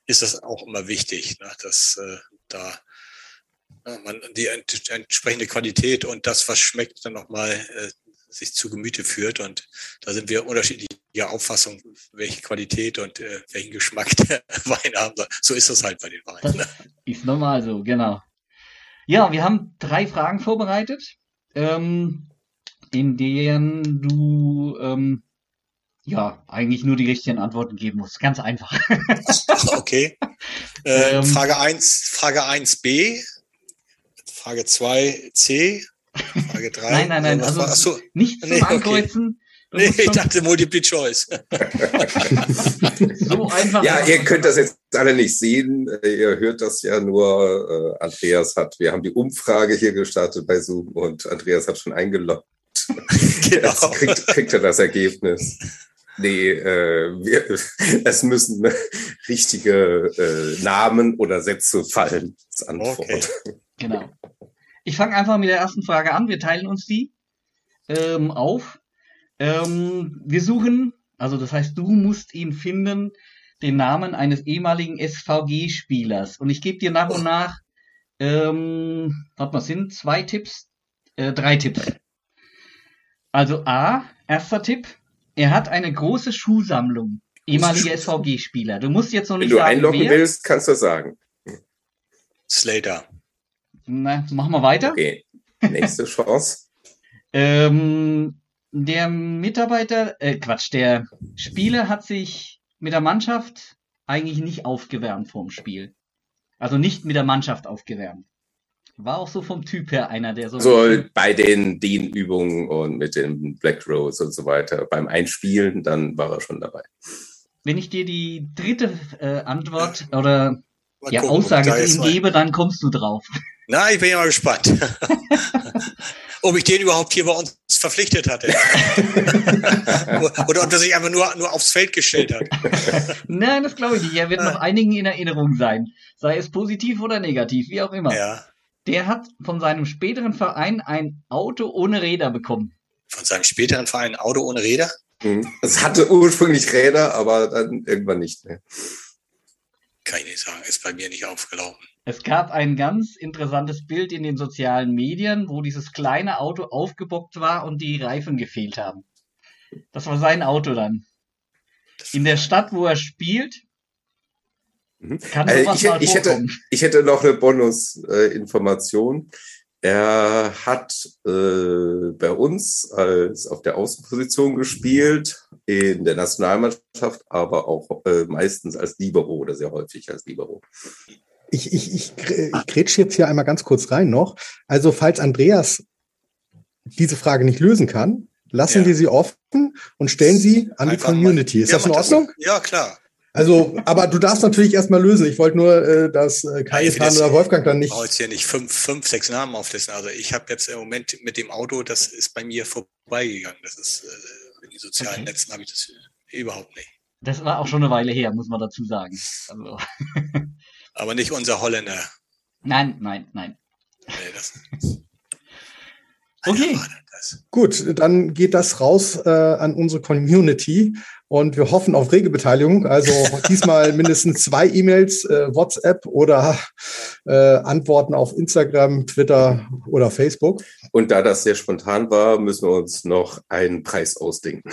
ist das auch immer wichtig, na, dass äh, da man die entsprechende Qualität und das, was schmeckt, dann nochmal äh, sich zu Gemüte führt. Und da sind wir unterschiedlicher Auffassung, welche Qualität und äh, welchen Geschmack der Wein haben soll. So ist das halt bei den Weinen. Das ist normal so, genau. Ja, wir haben drei Fragen vorbereitet, ähm, in denen du ähm, ja eigentlich nur die richtigen Antworten geben musst. Ganz einfach. okay. Äh, ähm, Frage 1, Frage 1b, Frage 2 C, Frage 3. Nein, nein, nein. Also Achso. nicht zum nee, Ankreuzen. Okay. Nee, ich dachte Multiple Choice. so einfach. Ja, ihr könnt das jetzt alle nicht sehen. Ihr hört das ja nur. Äh, Andreas hat, wir haben die Umfrage hier gestartet bei Zoom und Andreas hat schon eingeloggt. genau. Jetzt kriegt, kriegt er das Ergebnis. Nee, äh, wir, es müssen richtige äh, Namen oder Sätze fallen als Antwort. Okay. Genau. Ich fange einfach mit der ersten Frage an. Wir teilen uns die ähm, auf. Ähm, wir suchen, also das heißt, du musst ihn finden, den Namen eines ehemaligen SVG-Spielers. Und ich gebe dir nach und nach, ähm, warte mal, sind zwei Tipps, äh, drei Tipps. Also A, erster Tipp, er hat eine große Schuhsammlung. Ehemaliger SVG-Spieler. Du musst jetzt noch nicht Wenn du sagen, einloggen wer. willst, kannst du sagen. Slater. Na, machen wir weiter. Okay. Nächste Chance. ähm, der Mitarbeiter, äh, Quatsch, der Spieler hat sich mit der Mannschaft eigentlich nicht aufgewärmt vorm Spiel. Also nicht mit der Mannschaft aufgewärmt. War auch so vom Typ her einer, der so. So bei den Dehnübungen und mit den Black Rose und so weiter. Beim Einspielen, dann war er schon dabei. Wenn ich dir die dritte äh, Antwort oder ja, Aussage zu ihm gebe, dann kommst du drauf. Na, ich bin ja mal gespannt. ob ich den überhaupt hier bei uns verpflichtet hatte. Oder ob er sich einfach nur, nur aufs Feld gestellt hat. Nein, das glaube ich nicht. Er wird noch einigen in Erinnerung sein. Sei es positiv oder negativ, wie auch immer. Ja. Der hat von seinem späteren Verein ein Auto ohne Räder bekommen. Von seinem späteren Verein ein Auto ohne Räder? Mhm. Es hatte ursprünglich Räder, aber dann irgendwann nicht mehr. kann ich nicht sagen, ist bei mir nicht aufgelaufen. Es gab ein ganz interessantes Bild in den sozialen Medien, wo dieses kleine Auto aufgebockt war und die Reifen gefehlt haben. Das war sein Auto dann. In der Stadt, wo er spielt, mhm. kann also ich, mal ich, hätte, ich hätte noch eine Bonusinformation. Äh, er hat äh, bei uns als auf der Außenposition gespielt, in der Nationalmannschaft, aber auch äh, meistens als Libero oder sehr häufig als Libero. Ich, ich, ich, ich grätsch jetzt hier einmal ganz kurz rein noch. Also, falls Andreas diese Frage nicht lösen kann, lassen ja. wir sie offen und stellen sie an Einfach die Community. Ist ja, das in Ordnung? Das, ja, klar. Also, aber du darfst natürlich erstmal lösen. Ich wollte nur, äh, dass äh, Kajetan oder Wolfgang dann nicht. Ich brauche jetzt hier nicht fünf, fünf, sechs Namen auflisten. Also ich habe jetzt im Moment mit dem Auto, das ist bei mir vorbeigegangen. Das ist äh, in den sozialen okay. Netzen habe ich das überhaupt nicht. Das war auch schon eine Weile her, muss man dazu sagen. Also. aber nicht unser Holländer. Nein, nein, nein. Nee, das, okay. Gut, dann geht das raus äh, an unsere Community. Und wir hoffen auf rege Beteiligung. Also diesmal mindestens zwei E-Mails, äh, WhatsApp oder äh, Antworten auf Instagram, Twitter oder Facebook. Und da das sehr spontan war, müssen wir uns noch einen Preis ausdenken.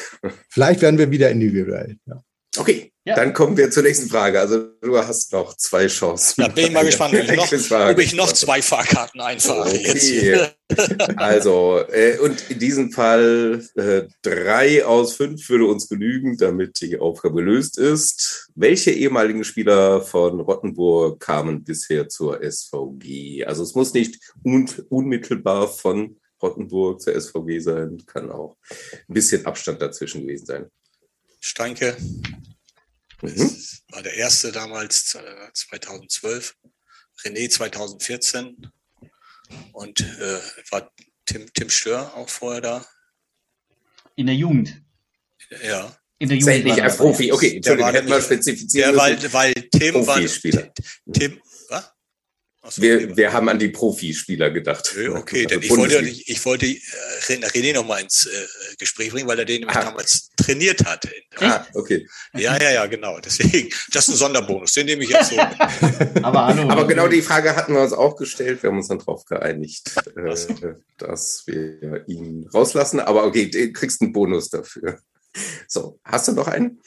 Vielleicht werden wir wieder individuell. Ja. Okay, ja. dann kommen wir zur nächsten Frage. Also du hast noch zwei Chancen. Da bin ich mal gespannt, ob ich noch, ob ich noch zwei Fahrkarten einfahre. Okay. also, äh, und in diesem Fall äh, drei aus fünf würde uns genügen, damit die Aufgabe gelöst ist. Welche ehemaligen Spieler von Rottenburg kamen bisher zur SVG? Also es muss nicht un unmittelbar von Rottenburg zur SVG sein, kann auch ein bisschen Abstand dazwischen gewesen sein. Steinke. Mhm. war der erste damals 2012. Äh, René 2014. Und äh, war Tim, Tim Stör auch vorher da. In der Jugend. Ja. In der Jugend. Nicht als Profi. Okay, Entschuldigung, hätten wir spezifizieren der, weil, weil Tim war. Tim, so, wir, wir haben an die Profispieler gedacht. Okay, denn ich wollte, ich wollte äh, René noch mal ins äh, Gespräch bringen, weil er den nämlich ah. damals trainiert hat. Ah, okay. Ja, ja, ja, genau. Deswegen, das ist ein Sonderbonus, den nehme ich jetzt so. Aber, hallo, Aber genau die Frage hatten wir uns auch gestellt. Wir haben uns dann darauf geeinigt, äh, dass wir ihn rauslassen. Aber okay, du kriegst einen Bonus dafür. So, hast du noch einen?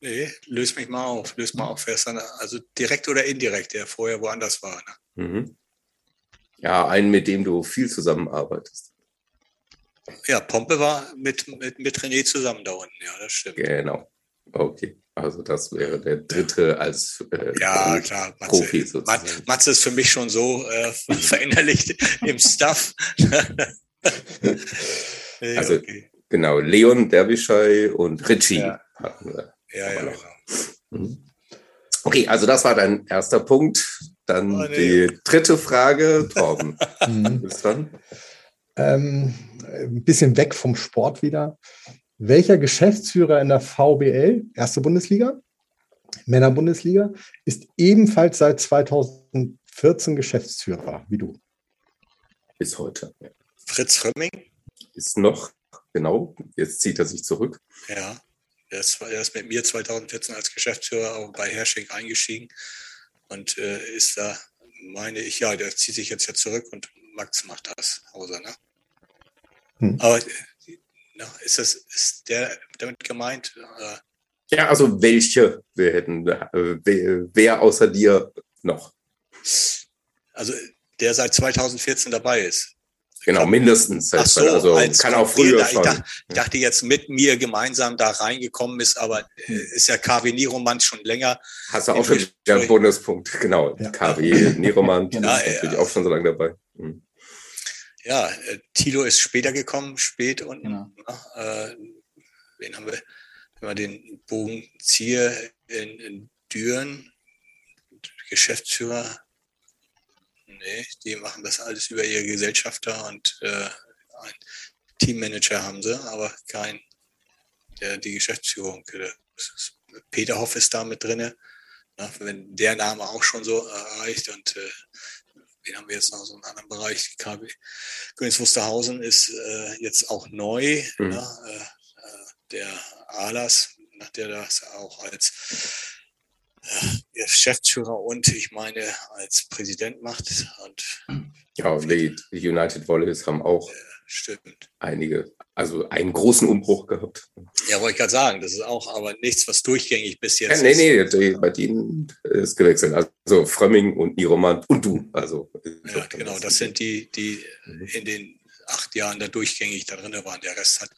Nee, löst mich mal auf, löst mal auf. Wer ist dann, also direkt oder indirekt, der vorher woanders war. Ne? Mhm. Ja, einen, mit dem du viel zusammenarbeitest. Ja, Pompe war mit, mit, mit René zusammen da unten, ja, das stimmt. Genau. Okay. Also das wäre der dritte als äh, ja, klar, Matze, Profi sozusagen. Matze ist für mich schon so äh, verinnerlicht im Staff. nee, also okay. genau, Leon Derbyshire und Richie ja. hatten wir. Ja, ja. Mhm. Okay, also das war dein erster Punkt. Dann oh, nee. die dritte Frage, Torben. Mhm. Bis dann. Ähm, ein bisschen weg vom Sport wieder. Welcher Geschäftsführer in der VBL, erste Bundesliga, Männerbundesliga, ist ebenfalls seit 2014 Geschäftsführer, wie du? Bis heute. Fritz Frömming? Ist noch, genau, jetzt zieht er sich zurück. Ja. Er ist, er ist mit mir 2014 als Geschäftsführer auch bei Hersching eingestiegen und äh, ist da, meine ich, ja, der zieht sich jetzt ja zurück und Max macht das, Hauser, ne? Hm. Aber na, ist das, ist der damit gemeint? Äh, ja, also welche wir hätten, äh, wer außer dir noch? Also der seit 2014 dabei ist. Genau, mindestens. Ach so, also kann auch früher schon. Ich dachte, ich dachte, jetzt mit mir gemeinsam da reingekommen ist, aber äh, hm. ist ja KW Niromant schon länger. Hast du auch schon wieder einen Bonuspunkt, genau. Ja. KW Niromant genau. ist natürlich auch schon so lange dabei. Hm. Ja, äh, Tilo ist später gekommen, spät und genau. äh, wen haben wir? Wenn wir den Bogen ziehe in, in Düren, Geschäftsführer Nee, die machen das alles über ihre Gesellschafter und äh, ein Teammanager haben sie, aber kein, der die Geschäftsführung. Peter Hoff ist da mit drin. wenn der Name auch schon so erreicht und äh, wen haben wir jetzt noch so einen anderen Bereich? KB Königs Wusterhausen ist äh, jetzt auch neu. Mhm. Ne? Äh, der Alas, der das auch als äh, Geschäftsführer und ich meine als Präsident macht. Und ja, die United Volleys haben auch stimmt. einige, also einen großen Umbruch gehabt. Ja, wollte ich gerade sagen, das ist auch aber nichts, was durchgängig bis jetzt ja, nee, ist. nee, die, bei denen ist gewechselt. Also Frömming und Niroman und du. Also, Ja, genau, das sind die, die in den acht Jahren da durchgängig da drin waren. Der Rest hat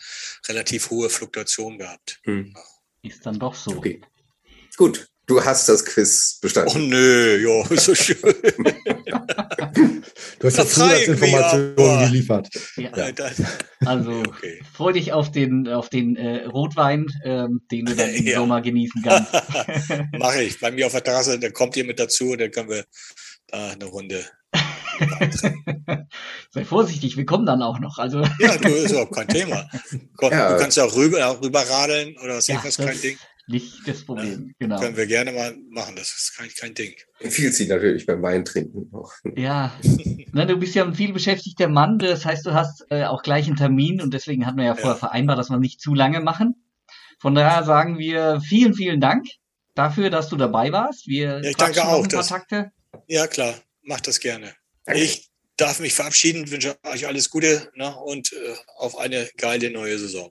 relativ hohe Fluktuation gehabt. Hm. Ist dann doch so. Okay. Gut, du hast das Quiz Oh bestanden. nö, ja, ist so schön. Du hast ja mir, Zusatzinformationen geliefert. Ja, Alter. also Okay. freu dich auf den, auf den äh, Rotwein, ähm, den du dann im Ja. Sommer genießen kannst. Mache ich. Bei mir auf der Terrasse, dann kommt ihr mit dazu, dann können wir da eine Runde. Sei vorsichtig, wir kommen dann auch noch. Also Ja, du ist überhaupt kein Thema. Du Ja. kannst ja auch rüber, rüber radeln oder was Ja, ich was, das- kein Ding. Nicht das Problem, genau. Können wir gerne mal machen, das ist kein, kein Ding. Empfiehlt sie natürlich beim Wein trinken noch. Ja, Na, du bist ja ein viel beschäftigter Mann, das heißt, du hast äh, auch gleich einen Termin und deswegen hatten wir ja vorher Ja. vereinbart, dass wir nicht zu lange machen. Von daher sagen wir vielen, vielen Dank dafür, dass du dabei warst. Wir Ja, ich danke auch, ein paar dass- Takte. Ja, klar, macht das gerne. Danke. Ich darf mich verabschieden, wünsche euch alles Gute ne, und äh, auf eine geile neue Saison.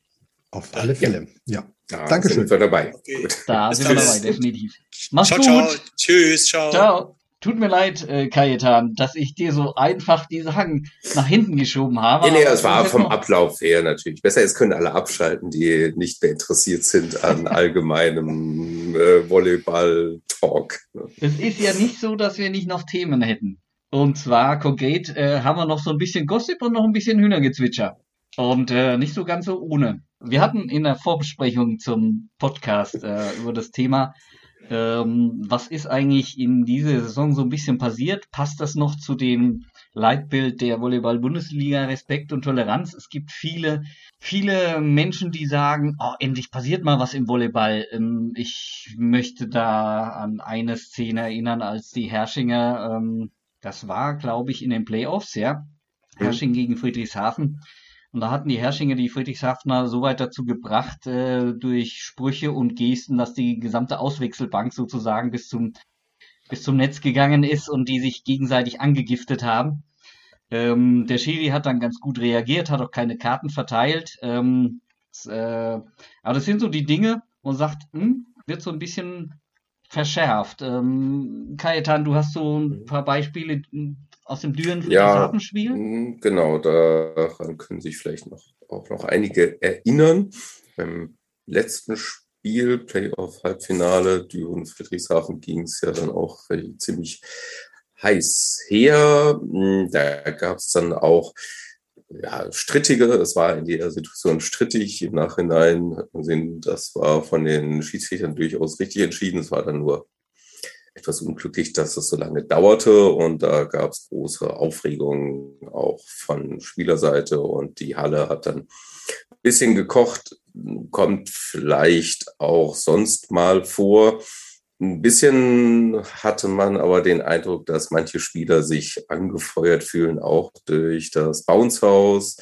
Auf alle Fälle. Ja. Da Dankeschön. sind wir dabei. Okay. Gut. Da Bis sind wir dabei, definitiv. Mach's ciao, gut. ciao. Tschüss, ciao. Ciao. Tut mir leid, äh, Kajetan, dass ich dir so einfach diese Hang nach hinten geschoben habe. Nee, nee, es war ist vom Ablauf her natürlich. Besser, jetzt können alle abschalten, die nicht mehr interessiert sind an allgemeinem äh, Volleyball-Talk. Es ist ja nicht so, dass wir nicht noch Themen hätten. Und zwar konkret äh, haben wir noch so ein bisschen Gossip und noch ein bisschen Hühnergezwitscher. Und äh, nicht so ganz so ohne. Wir hatten in der Vorbesprechung zum Podcast äh, über das Thema, ähm, was ist eigentlich in dieser Saison so ein bisschen passiert? Passt das noch zu dem Leitbild der Volleyball-Bundesliga, Respekt und Toleranz? Es gibt viele, viele Menschen, die sagen, oh, endlich passiert mal was im Volleyball. Ähm, ich möchte da an eine Szene erinnern, als die Herrschinger, ähm, das war, glaube ich, in den Playoffs, ja, Hersching gegen Friedrichshafen. Und da hatten die Herrschinger die Friedrichshafener so weit dazu gebracht, äh, durch Sprüche und Gesten, dass die gesamte Auswechselbank sozusagen bis zum, bis zum Netz gegangen ist und die sich gegenseitig angegiftet haben. Ähm, der Schiri hat dann ganz gut reagiert, hat auch keine Karten verteilt. Ähm, das, äh, aber das sind so die Dinge, wo man sagt, hm, wird so ein bisschen verschärft. Ähm, Kajetan, du hast so ein paar Beispiele aus dem Düren Ja. Mm, Genau, daran können sich vielleicht noch, auch noch einige erinnern. Beim letzten Spiel, Playoff-Halbfinale, Düren Friedrichshafen, ging es ja dann auch ziemlich heiß her. Mm, Da gab es dann auch ja, strittige, es war in jeder Situation strittig. Im Nachhinein hat man gesehen, das war von den Schiedsrichtern durchaus richtig entschieden. Es war dann nur etwas unglücklich, dass es so lange dauerte. Und da gab es große Aufregung auch von Spielerseite. Und die Halle hat dann ein bisschen gekocht, kommt vielleicht auch sonst mal vor. Ein bisschen hatte man aber den Eindruck, dass manche Spieler sich angefeuert fühlen, auch durch das Bounce House,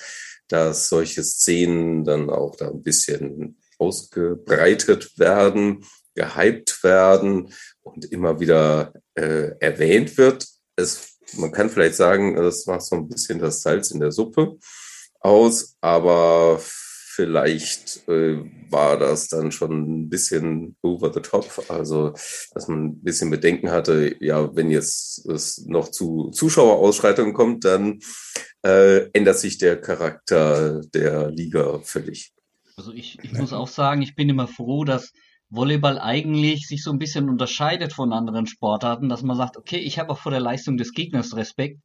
dass solche Szenen dann auch da ein bisschen ausgebreitet werden, gehypt werden und immer wieder äh, erwähnt wird. Es, man kann vielleicht sagen, es macht so ein bisschen das Salz in der Suppe aus, aber vielleicht äh, war das dann schon ein bisschen over the top. Also, dass man ein bisschen Bedenken hatte, ja, wenn jetzt es noch zu Zuschauerausschreitungen kommt, dann äh, ändert sich der Charakter der Liga völlig. Also ich, ich muss auch sagen, ich bin immer froh, dass Volleyball eigentlich sich so ein bisschen unterscheidet von anderen Sportarten, dass man sagt, okay, ich habe auch vor der Leistung des Gegners Respekt.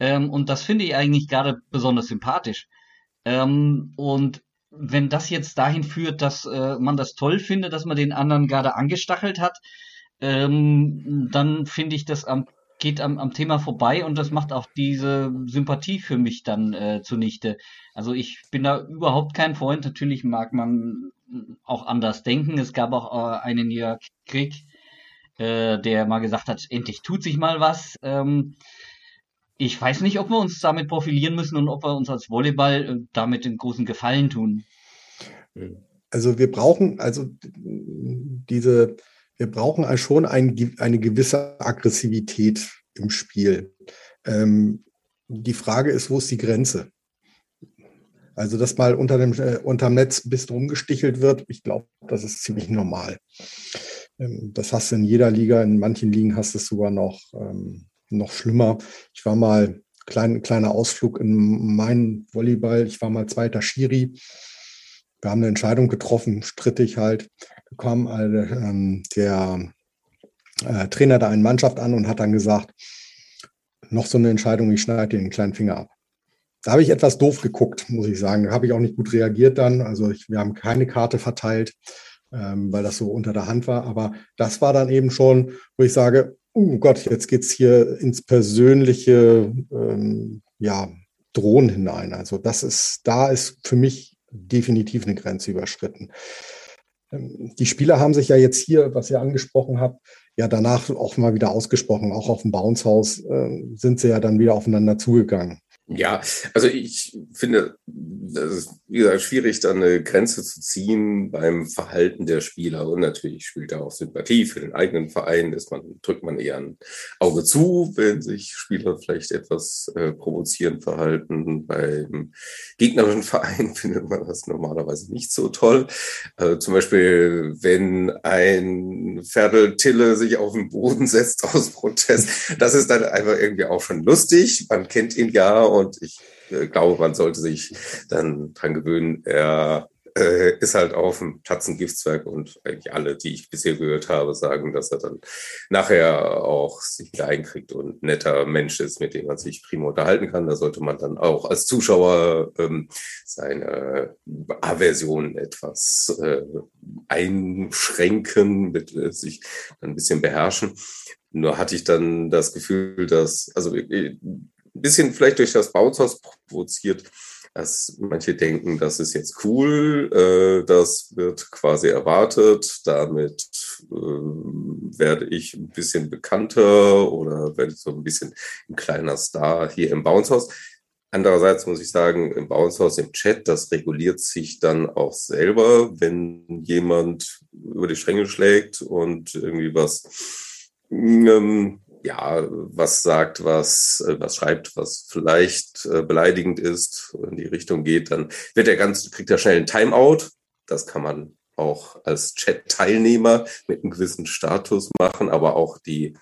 Ähm, und das finde ich eigentlich gerade besonders sympathisch. Ähm, und wenn das jetzt dahin führt, dass äh, man das toll findet, dass man den anderen gerade angestachelt hat, ähm, dann finde ich das am, geht am, am Thema vorbei und das macht auch diese Sympathie für mich dann äh, zunichte. Also ich bin da überhaupt kein Freund. Natürlich mag man auch anders denken. Es gab auch äh, einen Jörg Krieg, äh, der mal gesagt hat, endlich tut sich mal was. Ähm, ich weiß nicht, ob wir uns damit profilieren müssen und ob wir uns als Volleyball äh, damit den großen Gefallen tun. Also wir brauchen also diese wir brauchen schon ein, eine gewisse Aggressivität im Spiel. Ähm, die Frage ist, wo ist die Grenze? Also, dass mal unter dem, äh, unterm Netz ein bisschen rumgestichelt wird, ich glaube, das ist ziemlich normal. Ähm, das hast du in jeder Liga, in manchen Ligen hast du es sogar noch, ähm, noch schlimmer. Ich war mal, klein, kleiner Ausflug in meinen Volleyball, ich war mal zweiter Schiri. Wir haben eine Entscheidung getroffen, strittig halt. Da kam äh, der äh, Trainer da eine Mannschaft an und hat dann gesagt, noch so eine Entscheidung, ich schneide dir den kleinen Finger ab. Da habe ich etwas doof geguckt, muss ich sagen. Da habe ich auch nicht gut reagiert dann. Also ich, wir haben keine Karte verteilt, ähm, weil das so unter der Hand war. Aber das war dann eben schon, wo ich sage, oh Gott, jetzt geht es hier ins persönliche ähm, ja, Drohen hinein. Also das ist, da ist für mich definitiv eine Grenze überschritten. Ähm, die Spieler haben sich ja jetzt hier, was ihr angesprochen habt, ja danach auch mal wieder ausgesprochen. Auch auf dem Bounce-Haus äh, sind sie ja dann wieder aufeinander zugegangen. Ja, also ich finde, das ist, wie gesagt, schwierig, da eine Grenze zu ziehen beim Verhalten der Spieler. Und natürlich spielt da auch Sympathie für den eigenen Verein, ist man, drückt man eher ein Auge zu, wenn sich Spieler vielleicht etwas äh, provozierend verhalten. Beim gegnerischen Verein findet man das normalerweise nicht so toll. Also zum Beispiel, wenn ein Ferdel Tille sich auf den Boden setzt aus Protest, das ist dann einfach irgendwie auch schon lustig. Man kennt ihn ja und ich äh, glaube, man sollte sich dann dran gewöhnen. Er äh, ist halt auf dem Platz ein Giftswerk und eigentlich alle, die ich bisher gehört habe, sagen, dass er dann nachher auch sich wieder einkriegt und ein netter Mensch ist, mit dem man sich prima unterhalten kann. Da sollte man dann auch als Zuschauer ähm, seine Aversion etwas äh, einschränken, mit äh, sich ein bisschen beherrschen. Nur hatte ich dann das Gefühl, dass, also äh, ein bisschen vielleicht durch das Bouncehaus provoziert, dass manche denken, das ist jetzt cool, äh, das wird quasi erwartet, damit äh, werde ich ein bisschen bekannter oder werde ich so ein bisschen ein kleiner Star hier im Bouncehaus. Andererseits muss ich sagen, im Bouncehaus im Chat, das reguliert sich dann auch selber, wenn jemand über die Stränge schlägt und irgendwie was ähm, ja, was sagt, was, äh, was schreibt, was vielleicht äh, beleidigend ist, in die Richtung geht, dann wird er ganz, kriegt er schnell ein Timeout. Das kann man auch als Chat-Teilnehmer mit einem gewissen Status machen, aber auch die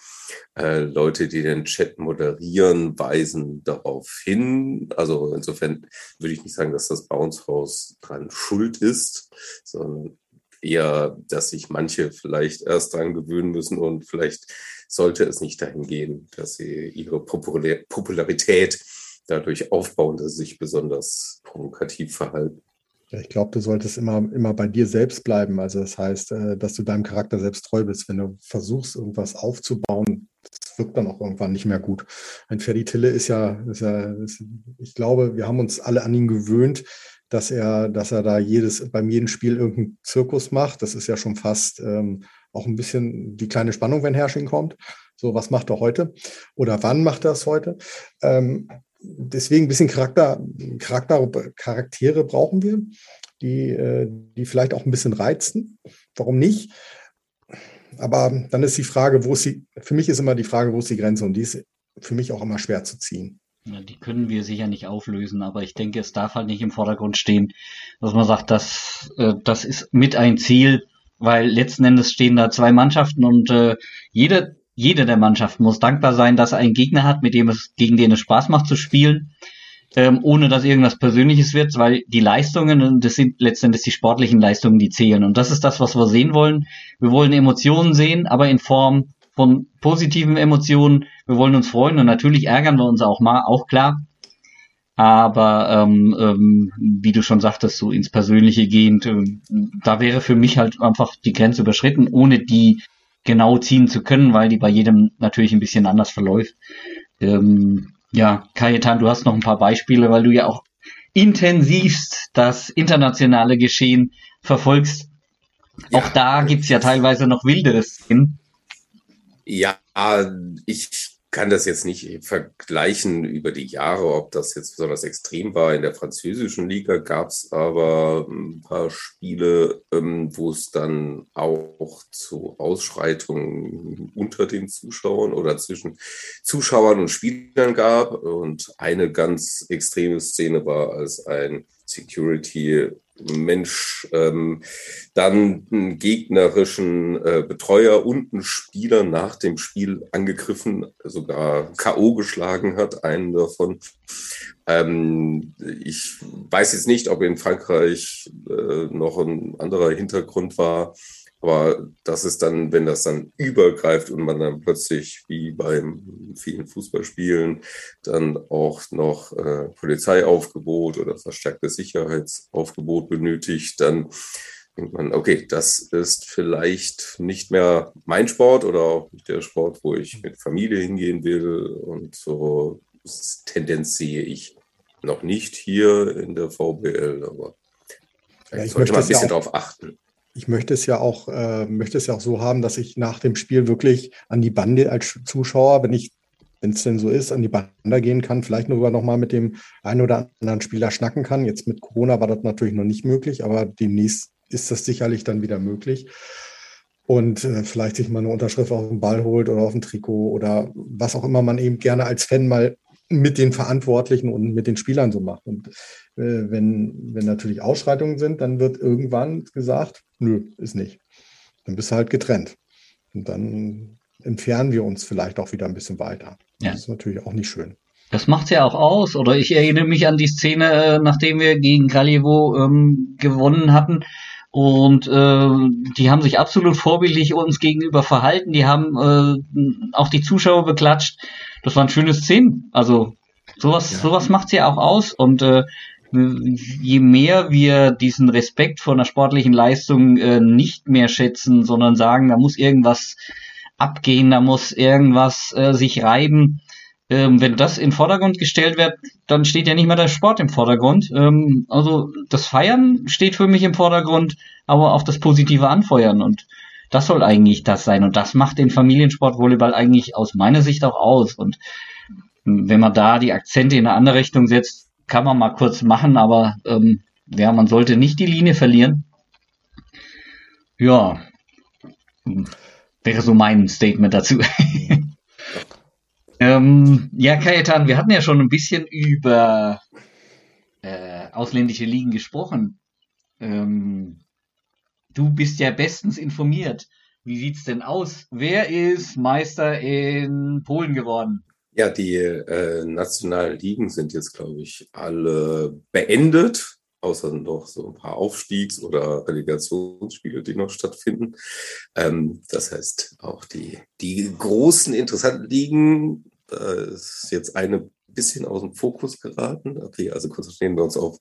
äh, Leute, die den Chat moderieren, weisen darauf hin. Also insofern würde ich nicht sagen, dass das Bounce House dran schuld ist, sondern eher, dass sich manche vielleicht erst dran gewöhnen müssen und vielleicht sollte es nicht dahin gehen, dass sie ihre Popularität dadurch aufbauen, dass sie sich besonders provokativ verhalten. Ich glaube, du solltest immer, immer bei dir selbst bleiben. Also das heißt, äh, dass du deinem Charakter selbst treu bist. Wenn du versuchst, irgendwas aufzubauen, das wirkt dann auch irgendwann nicht mehr gut. Ein Ferdi Tille ist ja, ist ja ist, ich glaube, wir haben uns alle an ihn gewöhnt, dass er, dass er da jedes, beim jedem Spiel irgendeinen Zirkus macht. Das ist ja schon fast ähm, auch ein bisschen die kleine Spannung, wenn Herrsching kommt. So, was macht er heute? Oder wann macht er es heute? Ähm, deswegen ein bisschen Charakter, Charakter, Charaktere brauchen wir, die, äh, die vielleicht auch ein bisschen reizen. Warum nicht? Aber dann ist die Frage, wo ist die, für mich ist immer die Frage, wo ist die Grenze? Und die ist für mich auch immer schwer zu ziehen. Ja, die können wir sicher nicht auflösen, aber ich denke, es darf halt nicht im Vordergrund stehen, dass man sagt, das, äh, das ist mit ein Ziel, weil letzten Endes stehen da zwei Mannschaften und äh, jede, jede der Mannschaften muss dankbar sein, dass er einen Gegner hat, mit dem es, gegen den es Spaß macht zu spielen, ähm, ohne dass irgendwas Persönliches wird, weil die Leistungen, das sind letztendlich die sportlichen Leistungen, die zählen. Und das ist das, was wir sehen wollen. Wir wollen Emotionen sehen, aber in Form von positiven Emotionen. Wir wollen uns freuen und natürlich ärgern wir uns auch mal, auch klar. Aber ähm, ähm, wie du schon sagtest, so ins Persönliche gehend, äh, da wäre für mich halt einfach die Grenze überschritten, ohne die genau ziehen zu können, weil die bei jedem natürlich ein bisschen anders verläuft. Ähm, ja, Kajetan, du hast noch ein paar Beispiele, weil du ja auch intensivst das internationale Geschehen verfolgst. Ja. Auch da gibt's ja teilweise noch wilderes Szenen. Ja, ich kann das jetzt nicht vergleichen über die Jahre, ob das jetzt besonders extrem war. In der französischen Liga gab es aber ein paar Spiele, ähm, wo es dann auch zu Ausschreitungen unter den Zuschauern oder zwischen Zuschauern und Spielern gab. Und eine ganz extreme Szene war, als ein Security Mensch ähm, dann einen gegnerischen äh, Betreuer und einen Spieler nach dem Spiel angegriffen, sogar K.O. geschlagen hat, einen davon. Ähm, ich weiß jetzt nicht, ob in Frankreich äh, noch ein anderer Hintergrund war. Aber das ist dann, wenn das dann übergreift und man dann plötzlich wie beim vielen Fußballspielen dann auch noch äh, Polizeiaufgebot oder verstärktes Sicherheitsaufgebot benötigt, dann denkt man, okay, das ist vielleicht nicht mehr mein Sport oder auch nicht der Sport, wo ich mit Familie hingehen will. Und so Tendenz sehe ich noch nicht hier in der VBL, aber ja, sollte man ein bisschen darauf achten ich möchte es ja auch, äh, möchte es ja auch so haben, dass ich nach dem Spiel wirklich an die Bande als Zuschauer, wenn ich, wenn es denn so ist, an die Bande gehen kann, vielleicht nur noch mal mit dem einen oder anderen Spieler schnacken kann. Jetzt mit Corona war das natürlich noch nicht möglich, aber demnächst ist das sicherlich dann wieder möglich. Und äh, vielleicht sich mal eine Unterschrift auf den Ball holt oder auf ein Trikot oder was auch immer man eben gerne als Fan mal mit den Verantwortlichen und mit den Spielern so macht. Und äh, wenn, wenn natürlich Ausschreitungen sind, dann wird irgendwann gesagt, nö, ist nicht. Dann bist du halt getrennt. Und dann entfernen wir uns vielleicht auch wieder ein bisschen weiter. Ja. Das ist natürlich auch nicht schön. Das macht ja auch aus. Oder ich erinnere mich an die Szene, äh, nachdem wir gegen Kraljewo ähm, gewonnen hatten. Und äh, die haben sich absolut vorbildlich uns gegenüber verhalten. Die haben äh, auch die Zuschauer beklatscht. Das waren schöne Szenen. Also sowas, ja. sowas macht's ja auch aus. Und äh, je mehr wir diesen Respekt vor einer sportlichen Leistung äh, nicht mehr schätzen, sondern sagen, da muss irgendwas abgehen, da muss irgendwas äh, sich reiben. Ähm, wenn das in Vordergrund gestellt wird, dann steht ja nicht mehr der Sport im Vordergrund. Ähm, also das Feiern steht für mich im Vordergrund, aber auch das positive Anfeuern und das soll eigentlich das sein und das macht den Familiensport Volleyball eigentlich aus meiner Sicht auch aus und wenn man da die Akzente in eine andere Richtung setzt, kann man mal kurz machen, aber ähm, ja, man sollte nicht die Linie verlieren. Ja, wäre so mein Statement dazu. ähm, ja, Kajetan, wir hatten ja schon ein bisschen über äh, ausländische Ligen gesprochen. Ähm, du bist ja bestens informiert. Wie sieht's denn aus? Wer ist Meister in Polen geworden? Ja, die äh, nationalen Ligen sind jetzt, glaube ich, alle beendet, außer noch so ein paar Aufstiegs- oder Relegationsspiele, die noch stattfinden. Ähm, das heißt, auch die, die großen, interessanten Ligen, da ist jetzt eine bisschen aus dem Fokus geraten. Okay, also konzentrieren wir uns auf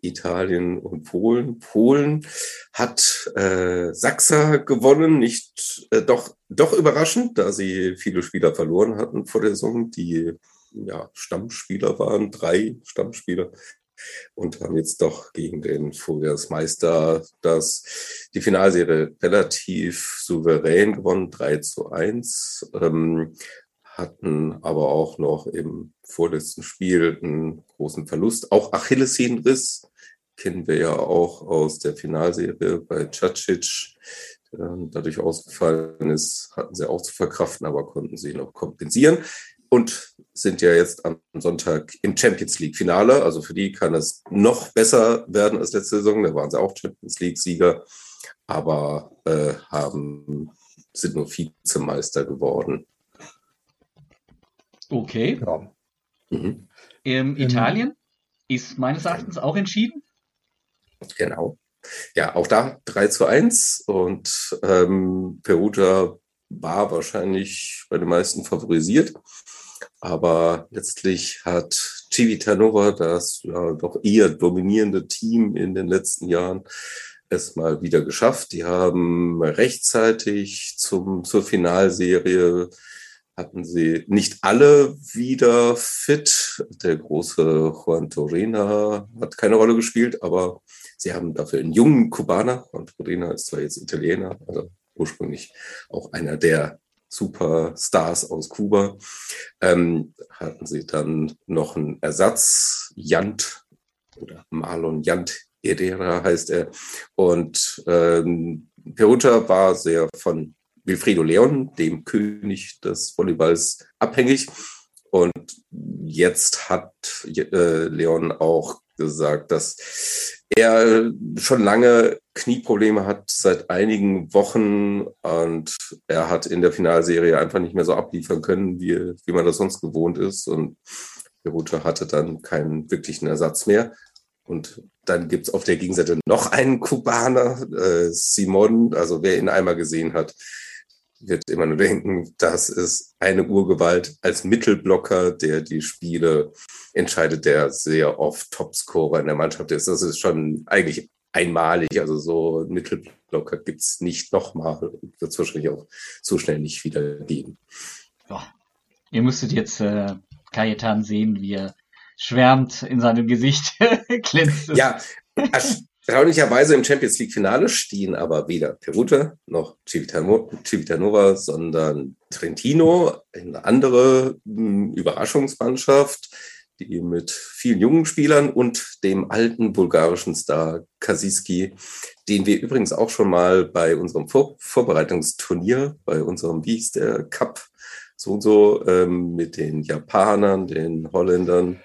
Italien und Polen. Polen hat äh, Sachsa gewonnen, nicht äh, doch, doch überraschend, da sie viele Spieler verloren hatten vor der Saison, die ja, Stammspieler waren, drei Stammspieler und haben jetzt doch gegen den Vorjahresmeister das, die Finalserie relativ souverän gewonnen, 3 zu 1. Ähm, hatten aber auch noch im vorletzten Spiel einen großen Verlust. Auch Achillessehnenriss kennen wir ja auch aus der Finalserie bei Cacic, dadurch ausgefallen ist, hatten sie auch zu verkraften, aber konnten sie noch kompensieren und sind ja jetzt am Sonntag im Champions League Finale. Also für die kann es noch besser werden als letzte Saison. Da waren sie auch Champions League Sieger, aber äh, haben, sind nur Vizemeister geworden. Okay. Ja. Mhm. Ähm, Italien ist meines Erachtens auch entschieden. Genau. Ja, auch da 3 zu 1 und ähm, Perugia war wahrscheinlich bei den meisten favorisiert. Aber letztlich hat Civitanova, das ja doch eher dominierende Team in den letzten Jahren, es mal wieder geschafft. Die haben rechtzeitig zum, zur Finalserie hatten sie nicht alle wieder fit. Der große Juan Torina hat keine Rolle gespielt, aber sie haben dafür einen jungen Kubaner. Juan Torina ist zwar jetzt Italiener, also ursprünglich auch einer der Superstars aus Kuba. Ähm, hatten sie dann noch einen Ersatz, Jant oder Marlon Jant Herrera heißt er. Und ähm, Peruta war sehr von Wilfredo Leon, dem König des Volleyballs, abhängig. Und jetzt hat äh, Leon auch gesagt, dass er schon lange Knieprobleme hat seit einigen Wochen und er hat in der Finalserie einfach nicht mehr so abliefern können, wie, wie man das sonst gewohnt ist. Und Peruta hatte dann keinen wirklichen Ersatz mehr. Und dann gibt's auf der Gegenseite noch einen Kubaner, äh, Simon. Also wer ihn einmal gesehen hat, wird immer nur denken, das ist eine Urgewalt als Mittelblocker, der die Spiele entscheidet, der sehr oft Topscorer in der Mannschaft ist. Das ist schon eigentlich einmalig. Also so Mittelblocker gibt's nicht nochmal und wird es wahrscheinlich auch so schnell nicht wieder geben. Ja. Ihr müsstet jetzt äh, Kajetan sehen, wie er schwärmt in seinem Gesicht glänzt. Ja, erstaunlicherweise im Champions League Finale stehen aber weder Peruta noch Civitanova, sondern Trentino, eine andere hm, Überraschungsmannschaft, die mit vielen jungen Spielern und dem alten bulgarischen Star Kasiski, den wir übrigens auch schon mal bei unserem Vor Vorbereitungsturnier, bei unserem, wie hieß der Cup, so und so, ähm, mit den Japanern, den Holländern,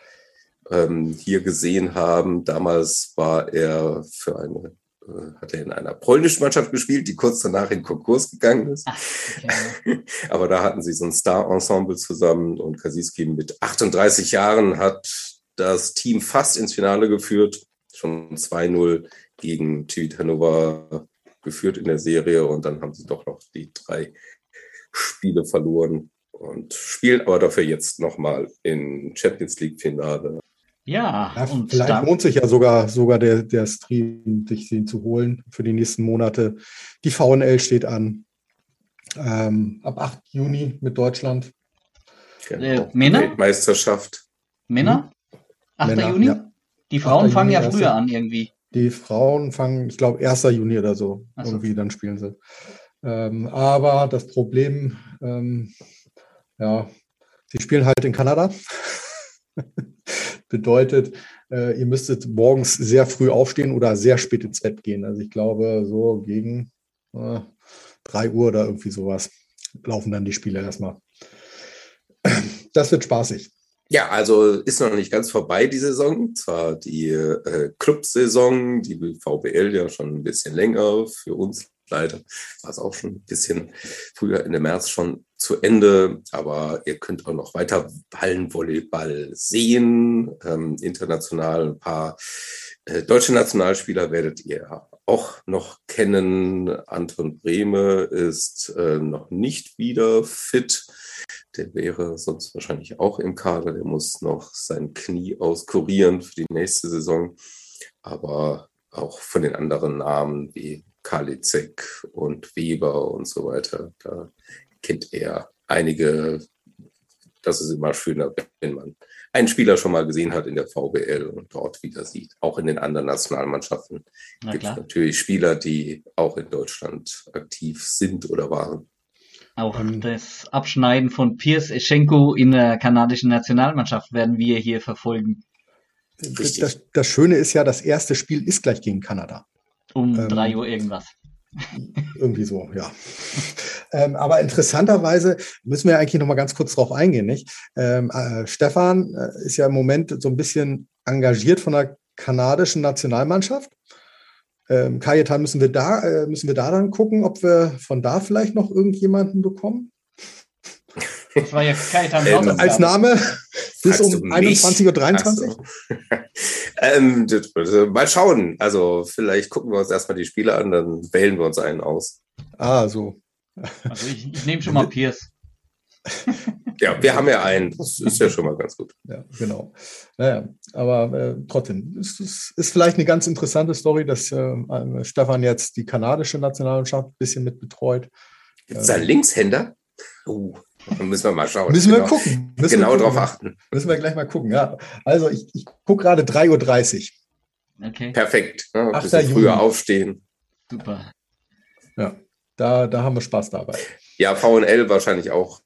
ähm, hier gesehen haben. Damals war er für eine äh, hat er in einer polnischen Mannschaft gespielt, die kurz danach in Konkurs gegangen ist. okay. Aber da hatten sie so ein Star-Ensemble zusammen und Kasiski mit 38 Jahren hat das Team fast ins Finale geführt, schon 2-0 gegen Civitanova geführt in der Serie und dann haben sie doch noch die drei Spiele verloren und spielen aber dafür jetzt nochmal in Champions League Finale ja, ja und vielleicht dann, lohnt sich ja sogar, sogar der, der Stream, sich den zu holen für die nächsten Monate. Die VNL steht an. Ähm, ab 8 Juni mit Deutschland. Genau. Äh, Männer? Weltmeisterschaft. Männer? 8. Männer, Juni? Ja. Die Frauen fangen Juni, ja früher an irgendwie. Die Frauen fangen, ich glaube, 1. Juni oder so. so. Irgendwie, dann spielen sie. Ähm, aber das Problem, ähm, ja, sie spielen halt in Kanada. bedeutet, äh, ihr müsstet morgens sehr früh aufstehen oder sehr spät ins Bett gehen. Also ich glaube, so gegen äh, 3 Uhr oder irgendwie sowas laufen dann die Spiele erstmal. Das wird spaßig. Ja, also ist noch nicht ganz vorbei die Saison. Zwar die äh, Clubsaison, die VBL ja schon ein bisschen länger für uns leider war es auch schon ein bisschen früher Ende März schon zu Ende. Aber ihr könnt auch noch weiter Hallenvolleyball sehen. Ähm, international ein paar äh, deutsche Nationalspieler werdet ihr auch noch kennen. Anton Brehme ist äh, noch nicht wieder fit. Der wäre sonst wahrscheinlich auch im Kader. Der muss noch sein Knie auskurieren für die nächste Saison. Aber auch von den anderen Namen wie Kalizek und Weber und so weiter. Da kennt er einige. Das ist immer schöner, wenn man einen Spieler schon mal gesehen hat in der VBL und dort wieder sieht. Auch in den anderen Nationalmannschaften gibt es natürlich Spieler, die auch in Deutschland aktiv sind oder waren. Auch das Abschneiden von Piers Eschenko in der kanadischen Nationalmannschaft werden wir hier verfolgen. Das, das, Schöne ist ja, das erste Spiel ist gleich gegen Kanada. Um ähm, drei Uhr irgendwas. Irgendwie so, ja. ähm, aber interessanterweise müssen wir eigentlich noch mal ganz kurz drauf eingehen, nicht? Ähm, äh, Stefan äh, ist ja im Moment so ein bisschen engagiert von der kanadischen Nationalmannschaft. Ähm, Kajetan müssen wir da, äh, müssen wir da dann gucken, ob wir von da vielleicht noch irgendjemanden bekommen. Das war ja Kaitan ähm, Als Name bis um 21.23 Uhr. ähm, mal schauen. Also vielleicht gucken wir uns erstmal die Spiele an, dann wählen wir uns einen aus. Ah, so. Also ich, ich nehme schon mal Pierce. ja, wir haben ja einen. Das ist ja schon mal ganz gut. Ja, genau. Naja, aber äh, trotzdem, es ist, ist, vielleicht eine ganz interessante Story, dass äh, Stefan jetzt die kanadische Nationalmannschaft ein bisschen mit betreut. Gibt es da Linkshänder? Uh. Müssen wir mal schauen. Müssen genau, wir gucken. Müssen genau darauf achten. Müssen wir gleich mal gucken, ja. Also ich, ich gucke gerade 3.30 Uhr. Okay. Perfekt. Ja, ein bisschen früher aufstehen. Super. Ja, da, da haben wir Spaß dabei. Ja, VNL wahrscheinlich auch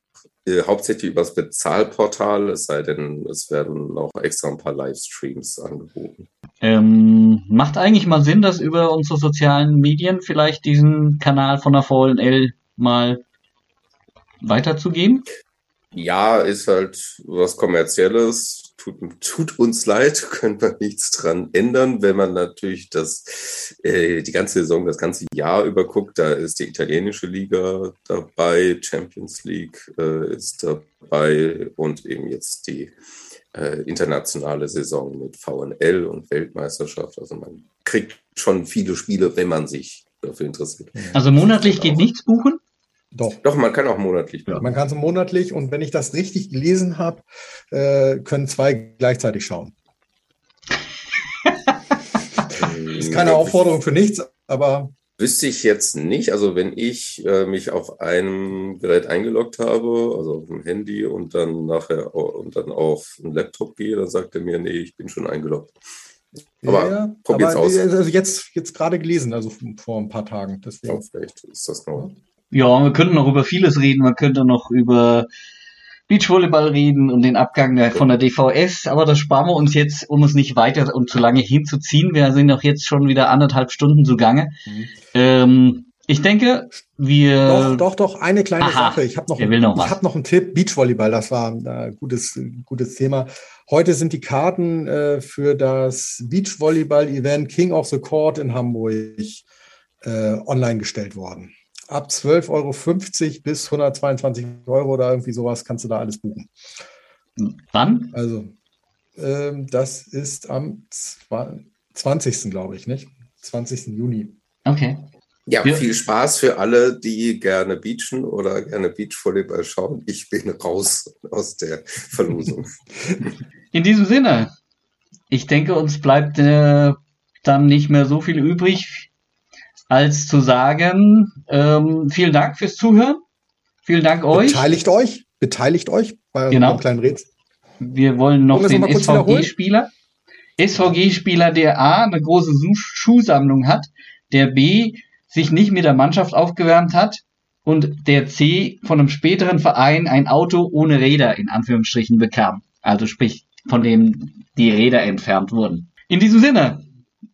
äh, hauptsächlich übers Bezahlportal, es sei denn, es werden noch extra ein paar Livestreams angeboten. Ähm, macht eigentlich mal Sinn, dass über unsere sozialen Medien vielleicht diesen Kanal von der VNL mal weiterzugeben? Ja, ist halt was Kommerzielles. Tut, tut uns leid, können wir nichts dran ändern. Wenn man natürlich das, äh, die ganze Saison, das ganze Jahr über guckt, da ist die italienische Liga dabei, Champions League äh, ist dabei und eben jetzt die äh, internationale Saison mit VNL und Weltmeisterschaft. Also man kriegt schon viele Spiele, wenn man sich dafür interessiert. Also monatlich geht nichts buchen? Doch. Doch, man kann auch monatlich. Ja. Man kann es monatlich und wenn ich das richtig gelesen habe, äh, können zwei gleichzeitig schauen. ist keine Aufforderung für nichts, aber. Wüsste ich jetzt nicht. Also wenn ich äh, mich auf einem Gerät eingeloggt habe, also auf dem Handy und dann nachher und dann auf einen Laptop gehe, dann sagt er mir, nee, ich bin schon eingeloggt. Aber ja, probier's aber aus. Also jetzt, jetzt gerade gelesen, also vor ein paar Tagen. Deswegen. Ja, vielleicht ist das noch. Ja, wir könnten noch über vieles reden. Man könnte noch über Beachvolleyball reden und den Abgang der, von der DVS, aber das sparen wir uns jetzt, um es nicht weiter und zu lange hinzuziehen. Wir sind auch jetzt schon wieder anderthalb Stunden zugange. Mhm. Ähm, ich denke, wir. Doch, doch, doch, eine kleine Aha, Sache. Ich habe noch, noch, ich hab noch einen Tipp. Beachvolleyball, das war ein gutes, gutes Thema. Heute sind die Karten äh, für das Beachvolleyball-Event King of the Court in Hamburg äh, online gestellt worden ab 12,50 Euro bis 122 Euro oder irgendwie sowas kannst du da alles buchen. Wann? Also, ähm, das ist am 20. glaube ich, nicht? 20. Juni. Okay. Ja, ja, viel Spaß für alle, die gerne beachen oder gerne Beachvolleyball schauen. Ich bin raus aus der Verlosung. In diesem Sinne, ich denke, uns bleibt äh, dann nicht mehr so viel übrig als zu sagen, ähm, vielen Dank fürs Zuhören. Vielen Dank euch. Beteiligt euch, beteiligt euch bei genau. einem kleinen Rätsel. Wir wollen noch den SVG-Spieler. SVG-Spieler, der A, eine große Schuhsammlung hat, der B, sich nicht mit der Mannschaft aufgewärmt hat und der C, von einem späteren Verein ein Auto ohne Räder in Anführungsstrichen bekam. Also sprich, von dem die Räder entfernt wurden. In diesem Sinne,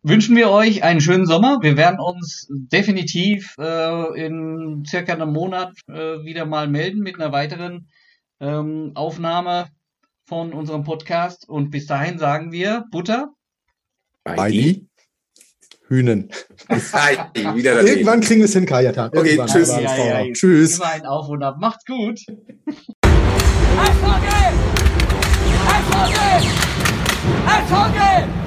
wünschen wir euch einen schönen Sommer. Wir werden uns definitiv äh, in circa einem Monat äh, wieder mal melden mit einer weiteren ähm, Aufnahme von unserem Podcast. Und bis dahin sagen wir Butter. Bei die Hühnen. Irgendwann kriegen wir es hin, Kajata. Okay, tschüss. Ja, ja, ja. Tschüss. Immer ein Auf und Ab. Macht's gut. Eishockey! Eishockey! Eishockey!